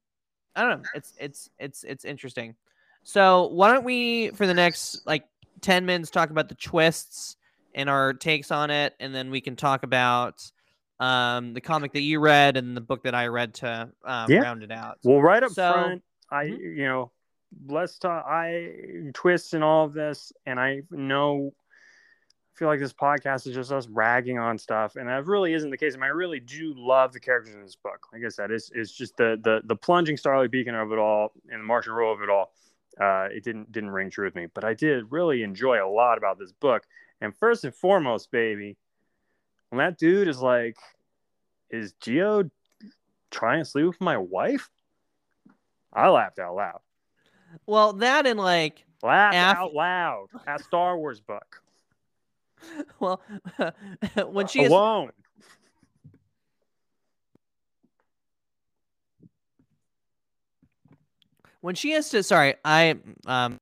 I don't know. It's it's it's it's interesting. So why don't we for the next like ten minutes talk about the twists and our takes on it, and then we can talk about um the comic that you read and the book that I read to um, Yeah. round it out. Well, right up So- front, I Mhm. you know, let's talk. I twists and all of this, and I know. I feel like this podcast is just us ragging on stuff, and that really isn't the case. I mean, I really do love the characters in this book. Like I said, it's it's just the the the plunging Starlight Beacon of it all and the Marchion Ro of it all. Uh, it didn't didn't ring true with me, but I did really enjoy a lot about this book. And first and foremost, baby, when that dude is like, "Is Geo trying to sleep with my wife?" I laughed out loud. Well, that and like, Laughed Af- out loud. A Star Wars book. well, when she is Alone. When she has to sorry i um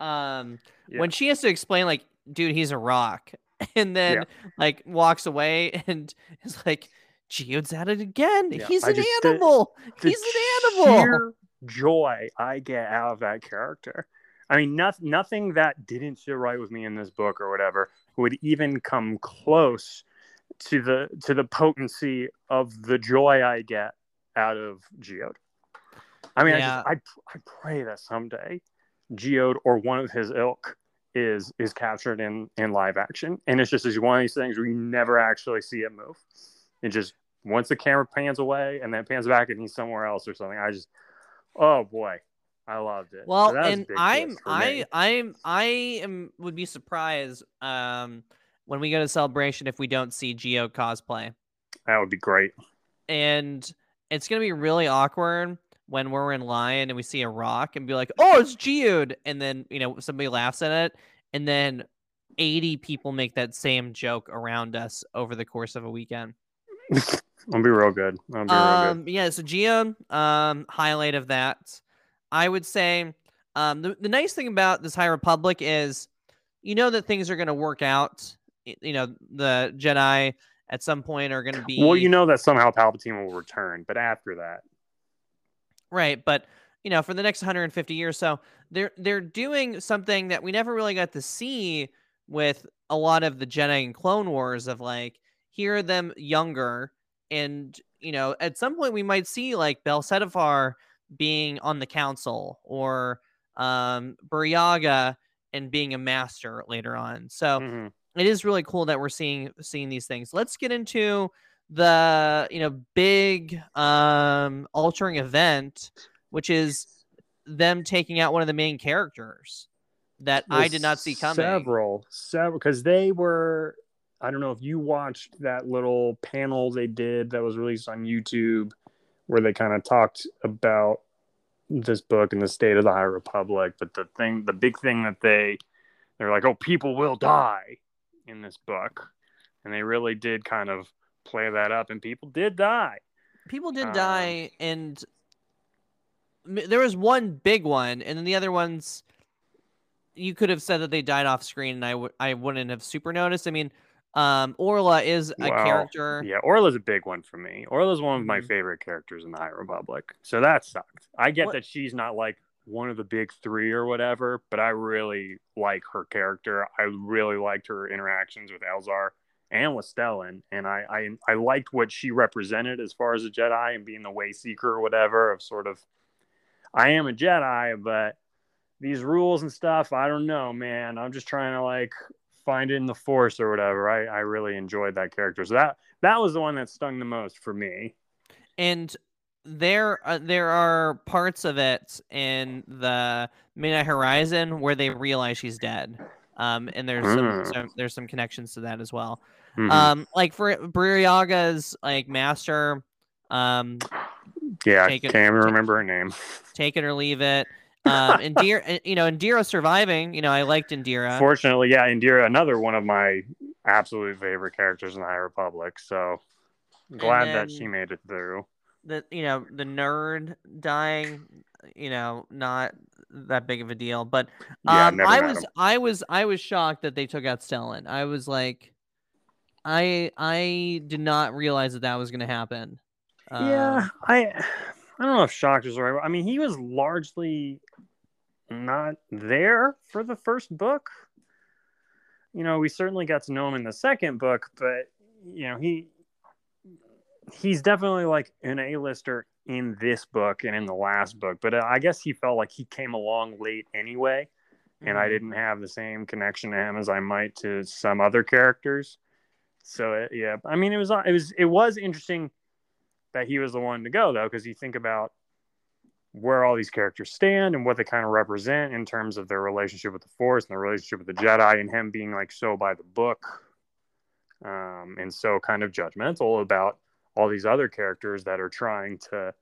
um Yeah. when she has to explain like dude he's a rock and then Yeah. like walks away and is like geode's at it again Yeah, he's I an the- animal the he's an animal joy I get out of that character. I mean, not, nothing that didn't sit right with me in this book or whatever would even come close to the to the potency of the joy I get out of Geode. I mean, Yeah. I, just, I I pray that someday Geode or one of his ilk is is captured in in live action, and it's just as one of these things where you never actually see it move. It just once the camera pans away and then pans back and he's somewhere else or something. I just, oh boy, I loved it. Well a and i'm i i'm i am would be surprised um when we go to celebration if we don't see geo cosplay that would be great. and it's gonna be really awkward when we're in line and we see a rock and be like, "Oh, it's Geode," and then you know somebody laughs at it, and then 80 people make that same joke around us over the course of a weekend. I'll be real good. I'll be real Um, good. yeah, so Geode, um, highlight of that. I would say um, the, the nice thing about this High Republic is you know that things are going to work out. You know, the Jedi at some point are going to be Well, you know that somehow Palpatine will return, but after that, Right, but you know, for the next 150 years, so they're they're doing something that we never really got to see with a lot of the Jedi and Clone Wars of like here are them younger, and you know, at some point we might see like Bell Zettifar being on the council or um Burryaga and being a master later on. So Mhm. It is really cool that we're seeing seeing these things. Let's get into the you know big um altering event, which is them taking out one of the main characters that I did not see coming. Several, several, because they were. I don't know if you watched that little panel they did that was released on YouTube, where they kind of talked about this book and the state of the High Republic. But the thing, the big thing that they, they're like, oh, people will die in this book, and they really did kind of play that up, and people did die. People did Um, die, and there was one big one, and then the other ones. You could have said that they died off screen, and I would I wouldn't have super noticed. I mean, um, Orla is a Well, character. Yeah, Orla's a big one for me. Orla's one of my Mhm. favorite characters in the High Republic. So that sucked. I get What- that she's not like one of the big three or whatever, but I really like her character. I really liked her interactions with Elzar and with Stellan, and I, I I liked what she represented as far as a Jedi and being the way seeker or whatever of sort of I am a Jedi, but these rules and stuff, I don't know, man. I'm just trying to like find it in the force or whatever. I, I really enjoyed that character. So that that was the one that stung the most for me. and there uh, there are parts of it in the Midnight Horizon where they realize she's dead. Um, and there's some, Mm. some there's some connections to that as well. Mhm. Um, like for Burryaga's like master, um, yeah, I take it- can't even remember her name. take it or leave it. Um, Indeera, you know, Indeera surviving. You know, I liked Indeera. Fortunately, yeah, Indeera, another one of my absolute favorite characters in the High Republic. So glad that she made it through. The you know the nerd dying you know not that big of a deal but um never i was him. i was i was shocked that they took out stellan i was like i i did not realize that that was going to happen yeah, Um, I I don't know if shocked is the right. word. I mean, he was largely not there for the first book. You know, we certainly got to know him in the second book, but you know, he he's definitely like an A-lister in this book and in the last book. But uh, I guess he felt like he came along late anyway, and I mhm. didn't have the same connection to him as I might to some other characters. So it, yeah, I mean, it was it was it was interesting that he was the one to go though, because you think about where all these characters stand and what they kind of represent in terms of their relationship with the Force and their relationship with the Jedi, and him being like so by the book, um, and so kind of judgmental about all these other characters that are trying to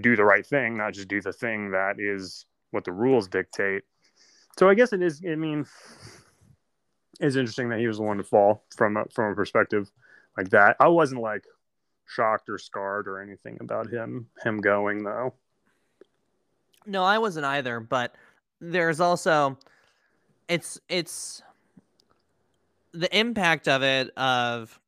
do the right thing, not just do the thing that is what the rules dictate. So I guess it is. I mean, it's interesting that he was the one to fall from a, from a perspective like that. I wasn't like shocked or scarred or anything about him him going though. no i wasn't either but there's also it's it's the impact of it of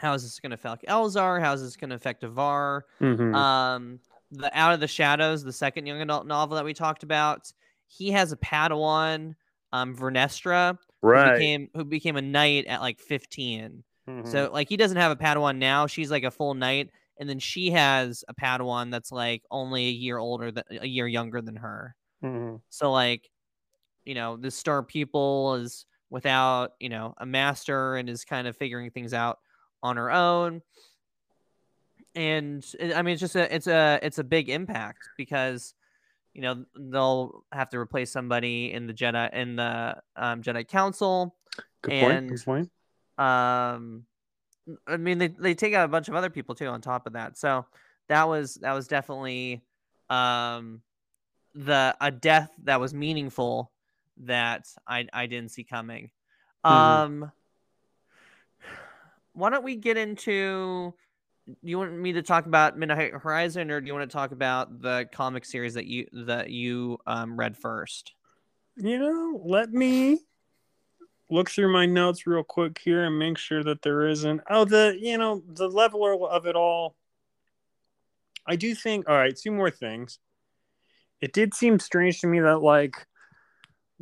how is this going to affect elzar how is this going to affect avar Mm-hmm. um the out of the shadows the second young adult novel that we talked about he has a padawan um vernestra who right. became who became a knight at like 15 Mhm. so like he doesn't have a padawan now she's like a full knight and then she has a padawan that's like only a year older than a year younger than her Mhm. so like you know this star pupil is without you know a master and is kind of figuring things out on her own and i mean it's just a it's a it's a big impact because you know they'll have to replace somebody in the jedi in the um, jedi council Good point. Good point. um i mean they, they take out a bunch of other people too on top of that so that was that was definitely um the a death that was meaningful that I I didn't see coming. Mhm. Um why don't we get into do you want me to talk about Midnight Horizon or do you want to talk about the comic series that you that you um read first? You know, let me look through my notes real quick here and make sure that there isn't. Oh, the you know the level of it all. I do think. All right, two more things. It did seem strange to me that like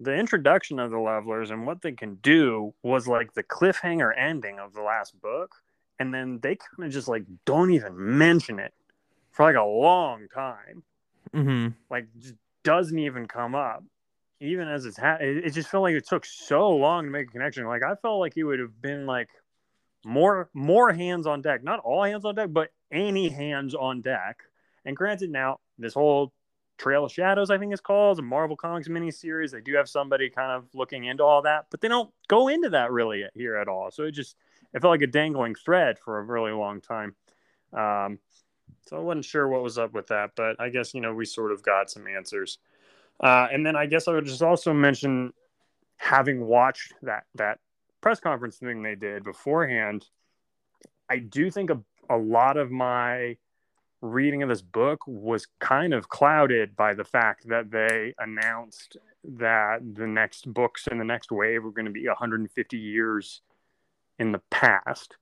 the introduction of the levelers and what they can do was like the cliffhanger ending of the last book, and then they kind of just like don't even mention it for like a long time. Mm-hmm. like just doesn't even come up even as it's ha- it, it just felt like it took so long to make a connection. Like i felt like it would have been like more more hands on deck. Not all hands on deck but any hands on deck. And granted now this whole trail of shadows i think it's called a marvel comics miniseries they do have somebody kind of looking into all that but they don't go into that really here at all so it just it felt like a dangling thread for a really long time um, so I wasn't sure what was up with that, but I guess you know we sort of got some answers. Uh, and then I guess I would just also mention having watched that that press conference thing they did beforehand. I do think a, a lot of my reading of this book was kind of clouded by the fact that they announced that the next books in the next wave were going to be 150 years in the past.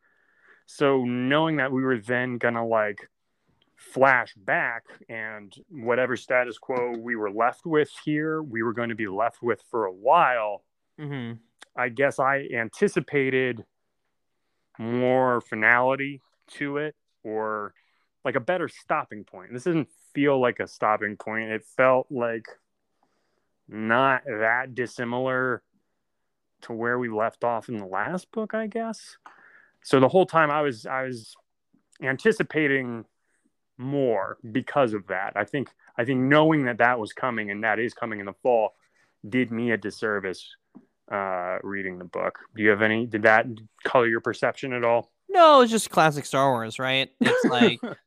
So knowing that we were then going to like flash back and whatever status quo we were left with here, we were going to be left with for a while. Mm-hmm. I guess I anticipated more finality to it or like a better stopping point. This doesn't feel like a stopping point. It felt like not that dissimilar to where we left off in the last book, I guess. So the whole time I was I was anticipating more because of that. I think I think knowing that that was coming and that is coming in the fall did me a disservice uh reading the book. Do you have any did that color your perception at all? No, it's just classic Star Wars, right? It's like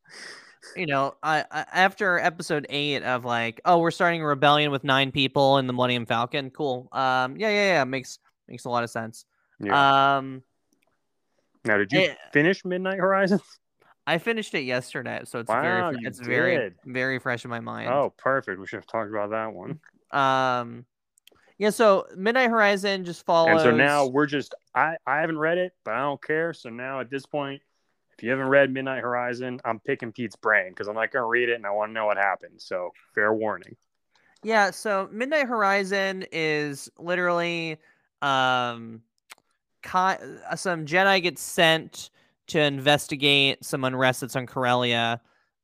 you know, I, I after episode eight of like, oh, we're starting a rebellion with nine people in the Millennium Falcon. Cool. Um, yeah, yeah, yeah. Makes makes a lot of sense. yeah. Um, now did you eh, finish Midnight Horizon? I finished it yesterday, so it's Wow, very it's very very fresh in my mind. Oh, perfect. We should have talked about that one. Um, yeah. So Midnight Horizon just follows. And so now we're just I I haven't read it, but I don't care. So now at this point, if you haven't read Midnight Horizon, I'm picking Pete's brain because I'm not going to read it and I want to know what happened. So fair warning. Yeah, so Midnight Horizon is literally um uh, some Jedi get sent to investigate some unrest that's on Corellia.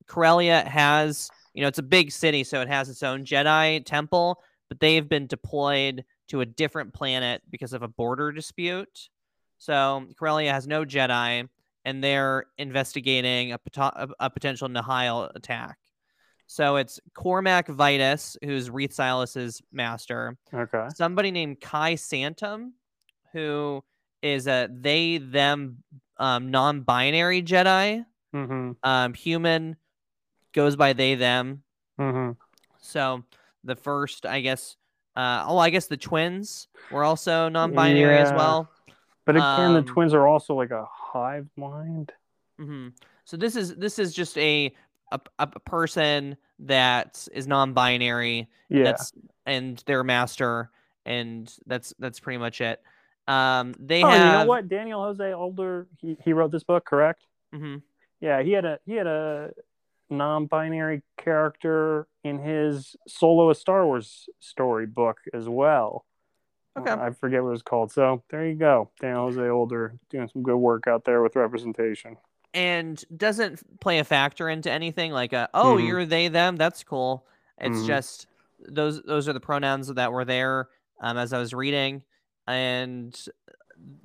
Corellia has, you know, it's a big city, so it has its own Jedi temple, but they've been deployed to a different planet because of a border dispute. So Corellia has no Jedi, and they're investigating a, pot- a, potential Nihil attack. So it's Cohmac Vitus, who's Reath Silas's master, Okay. somebody named Kai Santum, who is a they them um, non-binary Jedi. Mm-hmm. Um, human goes by they them. Mm-hmm. So the first, I guess. Uh, oh, I guess the twins were also non-binary as well. But again, the Um, twins are also like a hive mind. hmm So this is this is just a a, a person that is non-binary. Yeah. That's and their master, and that's that's pretty much it. Um, they oh, have. you know what? Daniel Jose Older, he, he wrote this book, correct? mhm. Yeah, he had a he had a non-binary character in his solo a Star Wars story book as well. Okay. I forget what it was called. So there you go. Daniel Jose Older doing some good work out there with representation. and doesn't play a factor into anything like a, oh Mhm. you're they them that's cool it's Mhm. just those those are the pronouns that were there um, as i was reading and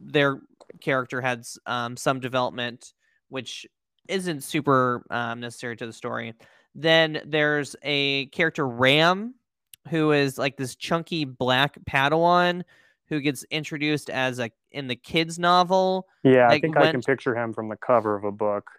their character had um, some development which isn't super um, necessary to the story then there's a character ram who is like this chunky black padawan who gets introduced as a in the kids novel Yeah, I Like, think I can picture him from the cover of a book.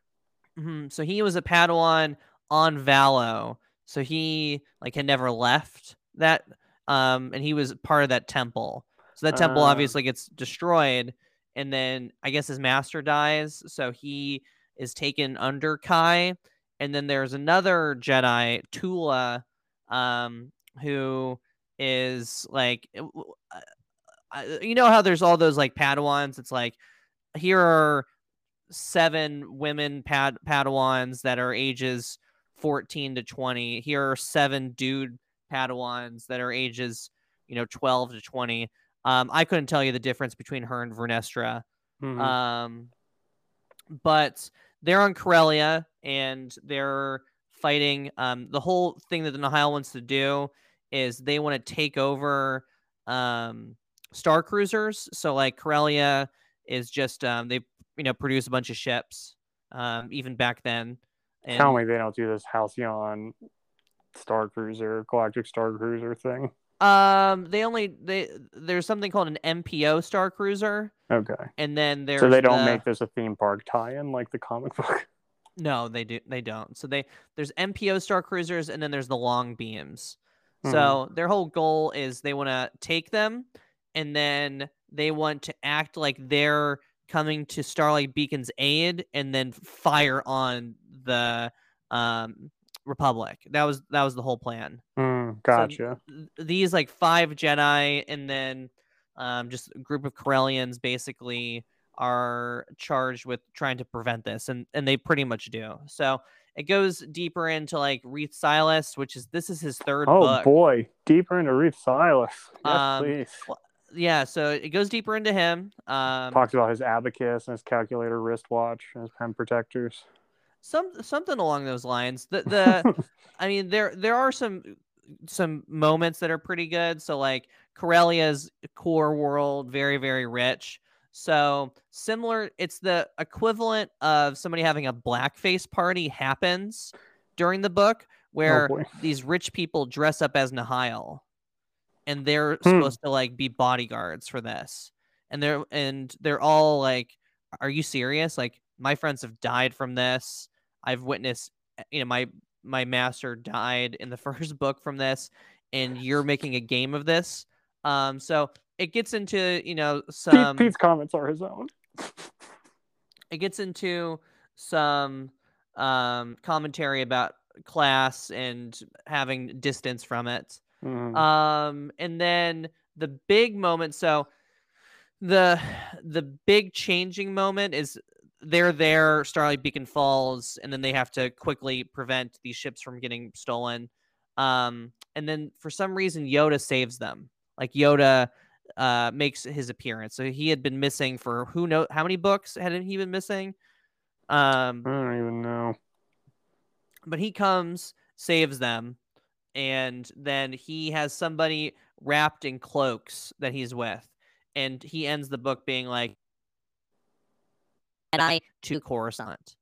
Mhm, So he was a Padawan on Valo. So he like had never left that um and he was part of that temple. So that temple Ah. obviously gets destroyed and then I guess his master dies, so he is taken under Kai. And then there's another Jedi, Tula, um who is like uh, uh, you know how there's all those like Padawans? It's like here are seven women pad padawans that are ages 14 to 20 here are seven dude padawans that are ages you know 12 to 20 um i couldn't tell you the difference between her and vernestra. Mhm. um but they're on Corellia and they're fighting um the whole thing that the Nihil wants to do is they want to take over um star cruisers so like Corellia is just um they you know produce a bunch of ships um even back then and Tell me they don't do this Halcyon Star Cruiser, Galactic Star Cruiser thing. Um they only they there's something called an MPO star cruiser Okay. and then there's so they don't the- make this a theme park tie-in like the comic book. No, they do. They don't. So they there's MPO star cruisers, and then there's the long beams. Mhm. So their whole goal is they want to take them, and then they want to act like they're coming to Starlight Beacon's aid, and then fire on the um, Republic. That was that was the whole plan. Mm, gotcha. th- these like five Jedi and then um, just a group of Corellians basically are charged with trying to prevent this, and and they pretty much do. So it goes deeper into like Reath Silas, which is this is his third oh book. boy, deeper into Reath Silas. Yes, Um, please. well, Yeah, so it goes deeper into him. Um, Talks about his abacus and his calculator wristwatch and his pen protectors. Some something along those lines. The the I mean there there are some some moments that are pretty good. So like Corellia's core world, very very rich. So similar, it's the equivalent of somebody having a blackface party happens during the book where boy. these rich people dress up as Nihil, and they're Hmm. supposed to like be bodyguards for this, and they're and they're all like, "Are you serious? Like my friends have died from this. I've witnessed, uh, you know, my my master died in the first book from this, and you're making a game of this." Um, so it gets into you know Pete, some Pete's comments are his own. it gets into some um commentary about class and having distance from it Mhm. um and then the big moment so the the big changing moment is they're there starlight beacon falls and then they have to quickly prevent these ships from getting stolen. Um and then for some reason yoda saves them. Like yoda uh makes his appearance. So he had been missing for who know how many books had he been missing? Um I don't even know. but he comes, saves them, and then he has somebody wrapped in cloaks that he's with, and he ends the book being like, "And I to Coruscant."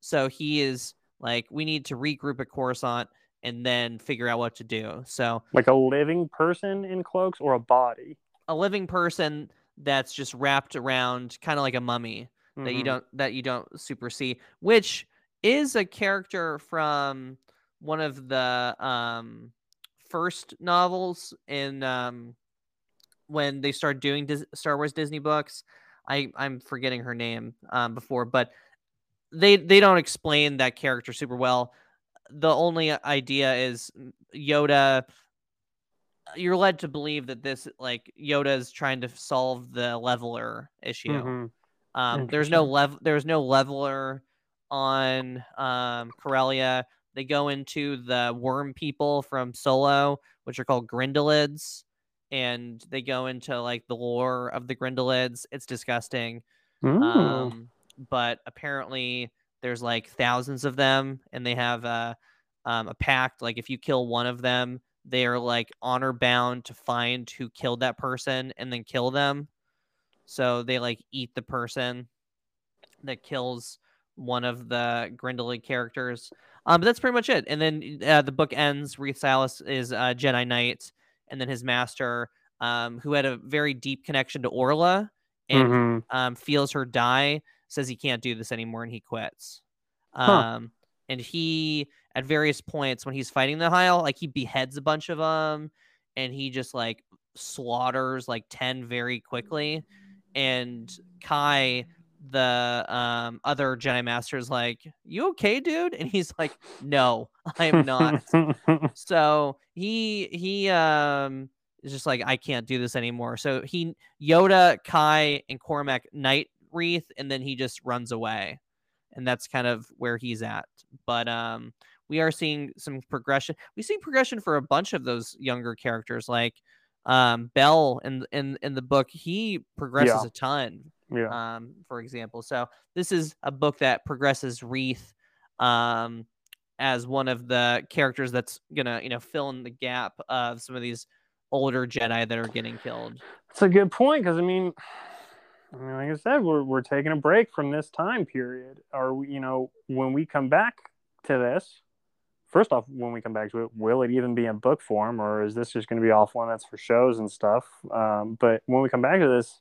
So he is like, "We need to regroup at Coruscant and then figure out what to do." So Like a living person in cloaks or a body. a living person that's just wrapped around, kind of like a mummy. that you Mhm. don't that you don't super see which is a character from one of the um first novels in um when they started doing Dis- Star Wars Disney books I I'm forgetting her name um before but they they don't explain that character super well the only idea is Yoda you're led to believe that this like Yoda is trying to solve the leveler issue Mhm. um, there's no level. There's no leveler on um, Corellia. They go into the worm people from Solo, which are called Grindelids, and they go into like the lore of the Grindalids. It's disgusting. Mm. Um, but apparently there's like thousands of them, and they have a um, a pact. Like if you kill one of them, they are like honor bound to find who killed that person and then kill them. So they like eat the person that kills one of the Grindelwald characters. Um, but that's pretty much it. And then uh, the book ends. Silas is a Jedi Knight, and then his master, um, who had a very deep connection to Orla, and Mhm. um, feels her die, says he can't do this anymore, and he quits. Um, and he at various points when he's fighting the Nihil, like he beheads a bunch of them, and he just like slaughters like ten very quickly. And Kai, the um other Jedi Master, is like, "You okay, dude?" And he's like, "No, I am not." so he he um is just like, "I can't do this anymore." So he Yoda, Kai, and Cohmac Night Reath, and then he just runs away, and that's kind of where he's at. But um, we are seeing some progression. We see progression for a bunch of those younger characters, like um Bell in in in the book. He progresses Yeah. a ton yeah. um, for example. So this is a book that progresses Reath um, as one of the characters that's gonna, you know, fill in the gap of some of these older Jedi that are getting killed. It's a good point because I mean, I mean, like I said, we're we're taking a break from this time period. We, you know, when we come back to this, first off, when we come back to it, will it even be in book form, or is this just going to be off one that's for shows and stuff? Um, but when we come back to this,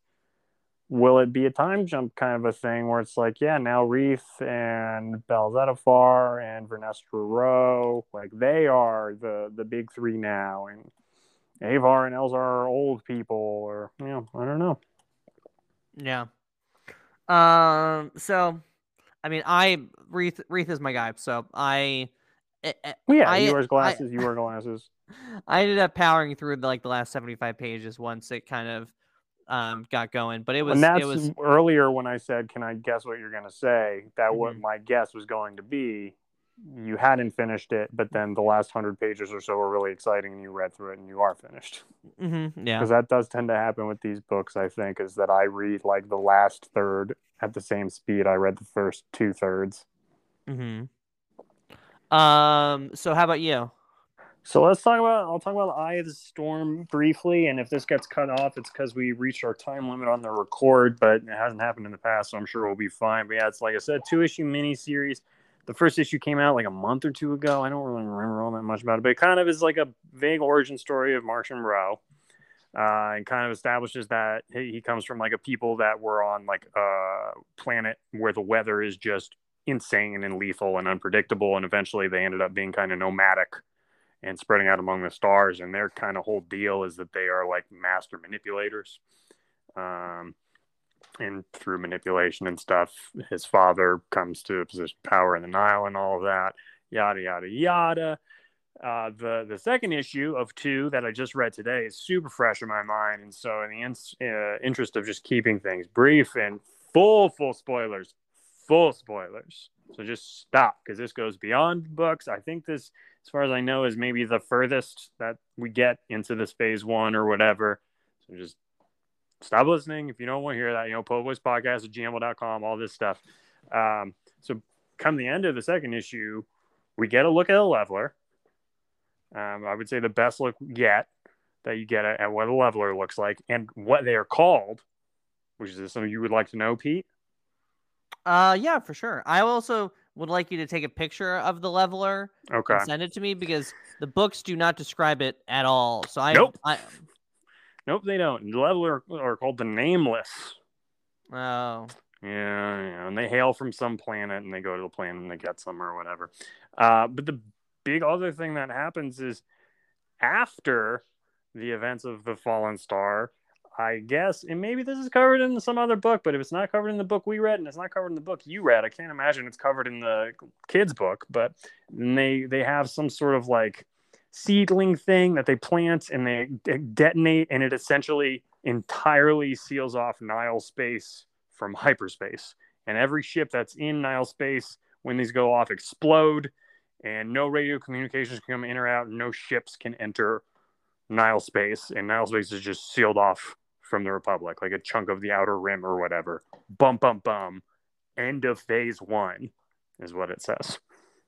will it be a time jump kind of a thing where it's like, yeah, now Reath and Bell Zettifar and Vernestra Rowe, like they are the the big three now, and Avar and Elzar are old people, or you know, I don't know. Yeah. Um. So, I mean, I Reath Reath is my guy. So I. eh, eh, yeah, I- wears I- glasses. you wear glasses. I ended up powering through the, like the last seventy five pages once it kind of um got going, but it was and that's it was earlier when I said, "Can I guess what you're going to say?" That what Mhm. my guess was going to be. You hadn't finished it, but then the last hundred pages or so were really exciting, and you read through it, and you are finished. Mm-hmm. yeah. Because that does tend to happen with these books. I think is that I read like the last third at the same speed I read the first two thirds. Mm-hmm. Um. So how about you? So let's talk about. I'll talk about Eye of the Storm briefly, and if this gets cut off, it's because we reached our time limit on the record, but it hasn't happened in the past, so I'm sure we'll be fine. But yeah, it's like I said, two issue miniseries. The first issue came out like a month or two ago. I don't really remember all that much about it, but it kind of is like a vague origin story of Marchion Ro. Uh, and kind of establishes that he he comes from like a people that were on like a planet where the weather is just insane and lethal and unpredictable, and eventually they ended up being kind of nomadic and spreading out among the stars. And their kind of whole deal is that they are like master manipulators. Um, and through manipulation and stuff, his father comes to a position of power in the Nihil and all of that. Yada yada yada. Uh, the the second issue of two that I just read today is super fresh in my mind, and so in the in, uh, interest of just keeping things brief and full full spoilers, full spoilers. So just stop because this goes beyond books. I think this as far as I know, is maybe the furthest that we get into this phase one or whatever. So just stop listening if you don't want to hear that. You know, Poboys Podcast at gmail.com, all this stuff. Um, so come the end of the second issue, we get a look at a leveler. Um, I would say the best look yet that you get at, at what a leveler looks like and what they are called, which is something you would like to know, Pete? Uh, yeah, for sure. I also would like you to take a picture of the leveler Okay. and send it to me because the books do not describe it at all. So I, Nope. I Nope, they don't. The leveler are called the Nameless. oh, Yeah, yeah, and they hail from some planet and they go to the planet and they get some or whatever. Uh, but the big other thing that happens is after the events of the fallen star, I guess, and maybe this is covered in some other book, but if it's not covered in the book we read and it's not covered in the book you read, I can't imagine it's covered in the kids' book. But they they have some sort of like seedling thing that they plant and they detonate, and it essentially entirely seals off Nihil space from hyperspace. And every ship that's in Nihil space, when these go off, explode, and no radio communications can come in or out. No ships can enter Nihil space, and Nihil space is just sealed off from the Republic, like a chunk of the outer rim or whatever. Bum bum bum. End of phase one is what it says.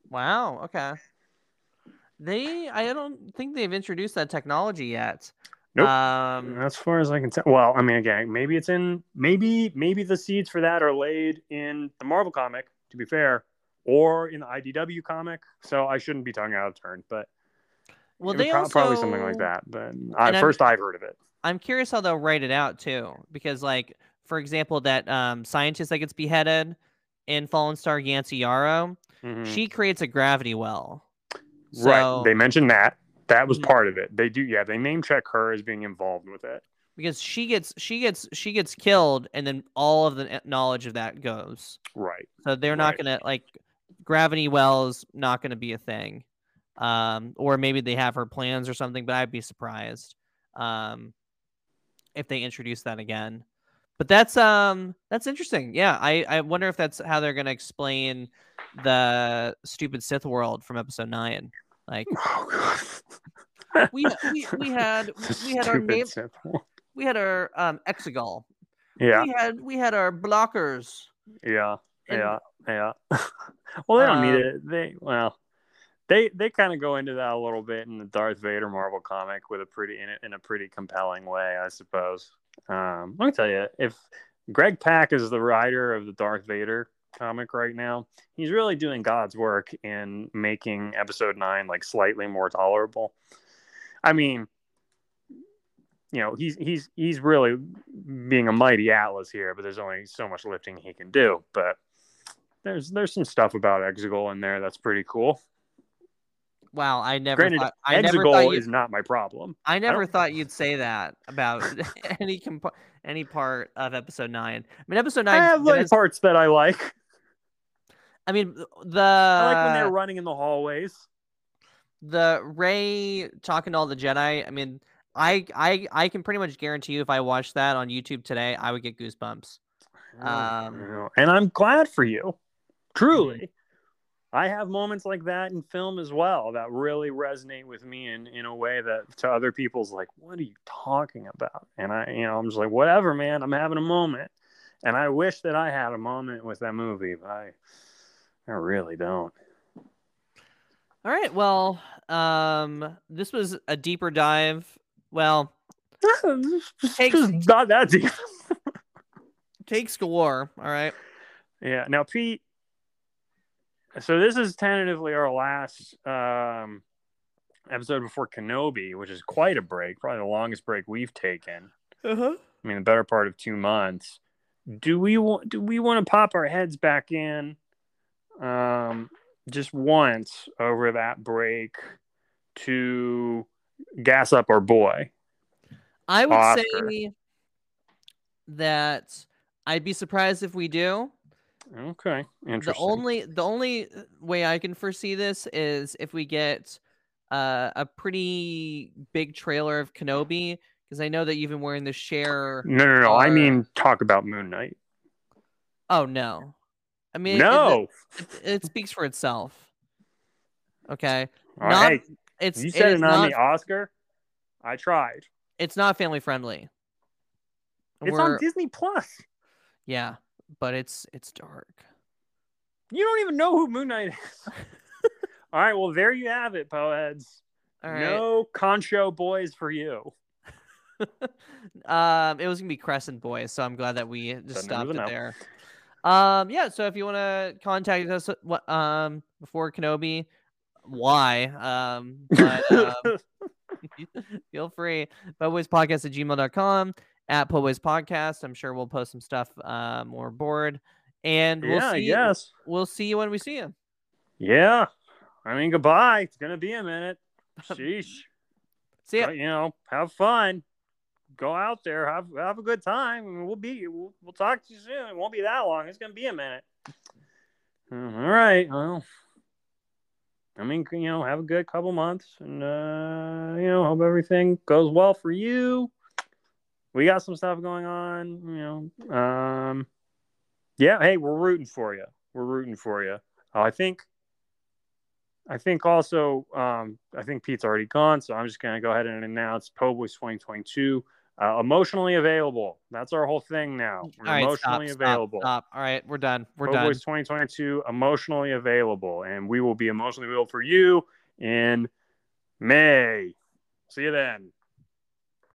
wow, okay. They, I don't think they've introduced that technology yet. Nope. Um, As far as I can tell, well, I mean, again, maybe it's in maybe maybe the seeds for that are laid in the Marvel comic. To be fair, or in the IDW comic. So I shouldn't be tongue out of turn, but well, they pro- also probably something like that. But I, 1st I've heard of it. I'm curious how they'll write it out too, because like for example, that um, scientist that gets beheaded in Fallen Star Chancey Yarrow, Mhm. she creates a gravity well. right. They mentioned that. That was Mhm. part of it. They do, yeah. They name check her as being involved with it. because she gets she gets she gets killed and then all of the knowledge of that goes Right. so they're not Right. gonna like gravity wells not gonna be a thing um or maybe they have her plans or something but i'd be surprised um if they introduce that again but that's um that's interesting yeah i i wonder if that's how they're gonna explain the stupid sith world from episode 9 like Oh, God. we we, we had we had our name we had our um exegol Yeah. we had we had our blockers. Yeah, And- yeah, yeah. well, they don't need Um, it. They well, they they kind of go into that a little bit in the Darth Vader Marvel comic with a pretty in a, in a pretty compelling way, I suppose. Um, let me tell you, if Greg Pak is the writer of the Darth Vader comic right now, he's really doing God's work in making Episode Nine like slightly more tolerable. I mean, you know, he's he's he's really being a mighty Atlas here, but there's only so much lifting he can do. But there's there's some stuff about Exegol in there that's pretty cool. Wow, I never Granted, thought I never thought is not my problem. I never don't- thought you'd say that about any comp- any part of episode 9. I mean episode nine. I have like parts that I like. I mean the I like when they're running in the hallways. the Rey talking to all the Jedi. I mean, I I I can pretty much guarantee you if I watched that on YouTube today, I would get goosebumps. Um, and I'm glad for you. Truly. I have moments like that in film as well that really resonate with me in, in a way that to other people's like, what are you talking about? And I, you know, I'm just like, whatever, man, I'm having a moment. And I wish that I had a moment with that movie, but I, I really don't. All right, well, um this was a deeper dive. Well, Takes- not that deep. takes galore, all right? Yeah. Now, Pete. So this is tentatively our last um, episode before Kenobi, which is quite a break, probably the longest break we've taken. Uh-huh. I mean, the better part of two months. Do we want? Do we want to pop our heads back in, um, just once over that break to gas up our boy? I would Oscar. say that I'd be surprised if we do. Okay, interesting. The only the only way I can foresee this is if we get uh, a pretty big trailer of Kenobi because I know that you've been wearing the share. no, no, no. I mean, talk about Moon Knight. Oh no, I mean it- no. it, it, speaks for itself. Okay, All not- right, it's you said it on not the Oscar. I tried. it's not family friendly. It's We're- on Disney Plus. yeah, but it's it's dark. You don't even know who Moon Knight is. All right, well there you have it, Poeheads. All right. No Concho boys for you. um, it was gonna be Crescent Boys, so I'm glad that we just there stopped it a no. there. Um, yeah. So if you want to contact us, what um before Kenobi, why? Um, but um, feel free. Podcast at gmail.com at Poboys Podcast. I'm sure we'll post some stuff uh, more board, and we'll yeah, see. yes. We'll see you when we see you. Yeah. I mean, goodbye. It's gonna be a minute. Sheesh. See ya. But, you know, have fun. Go out there, have have a good time. I mean, we'll be we'll, we'll talk to you soon. It won't be that long. It's gonna be a minute. Mm, All right. Well, I mean, you know, have a good couple months, and uh, you know, hope everything goes well for you. We got some stuff going on, you know. Um, yeah. Hey, we're rooting for you. We're rooting for you. Uh, I think. I think also, um, I think Pete's already gone, so I'm just to go ahead and announce Po Boys 2022 uh, emotionally available. That's our whole thing now. We're right, stop, emotionally stop, available. stop. All right, we're done. We're Po done. Boys 2022 emotionally available, and we will be emotionally available for you in May. See you then.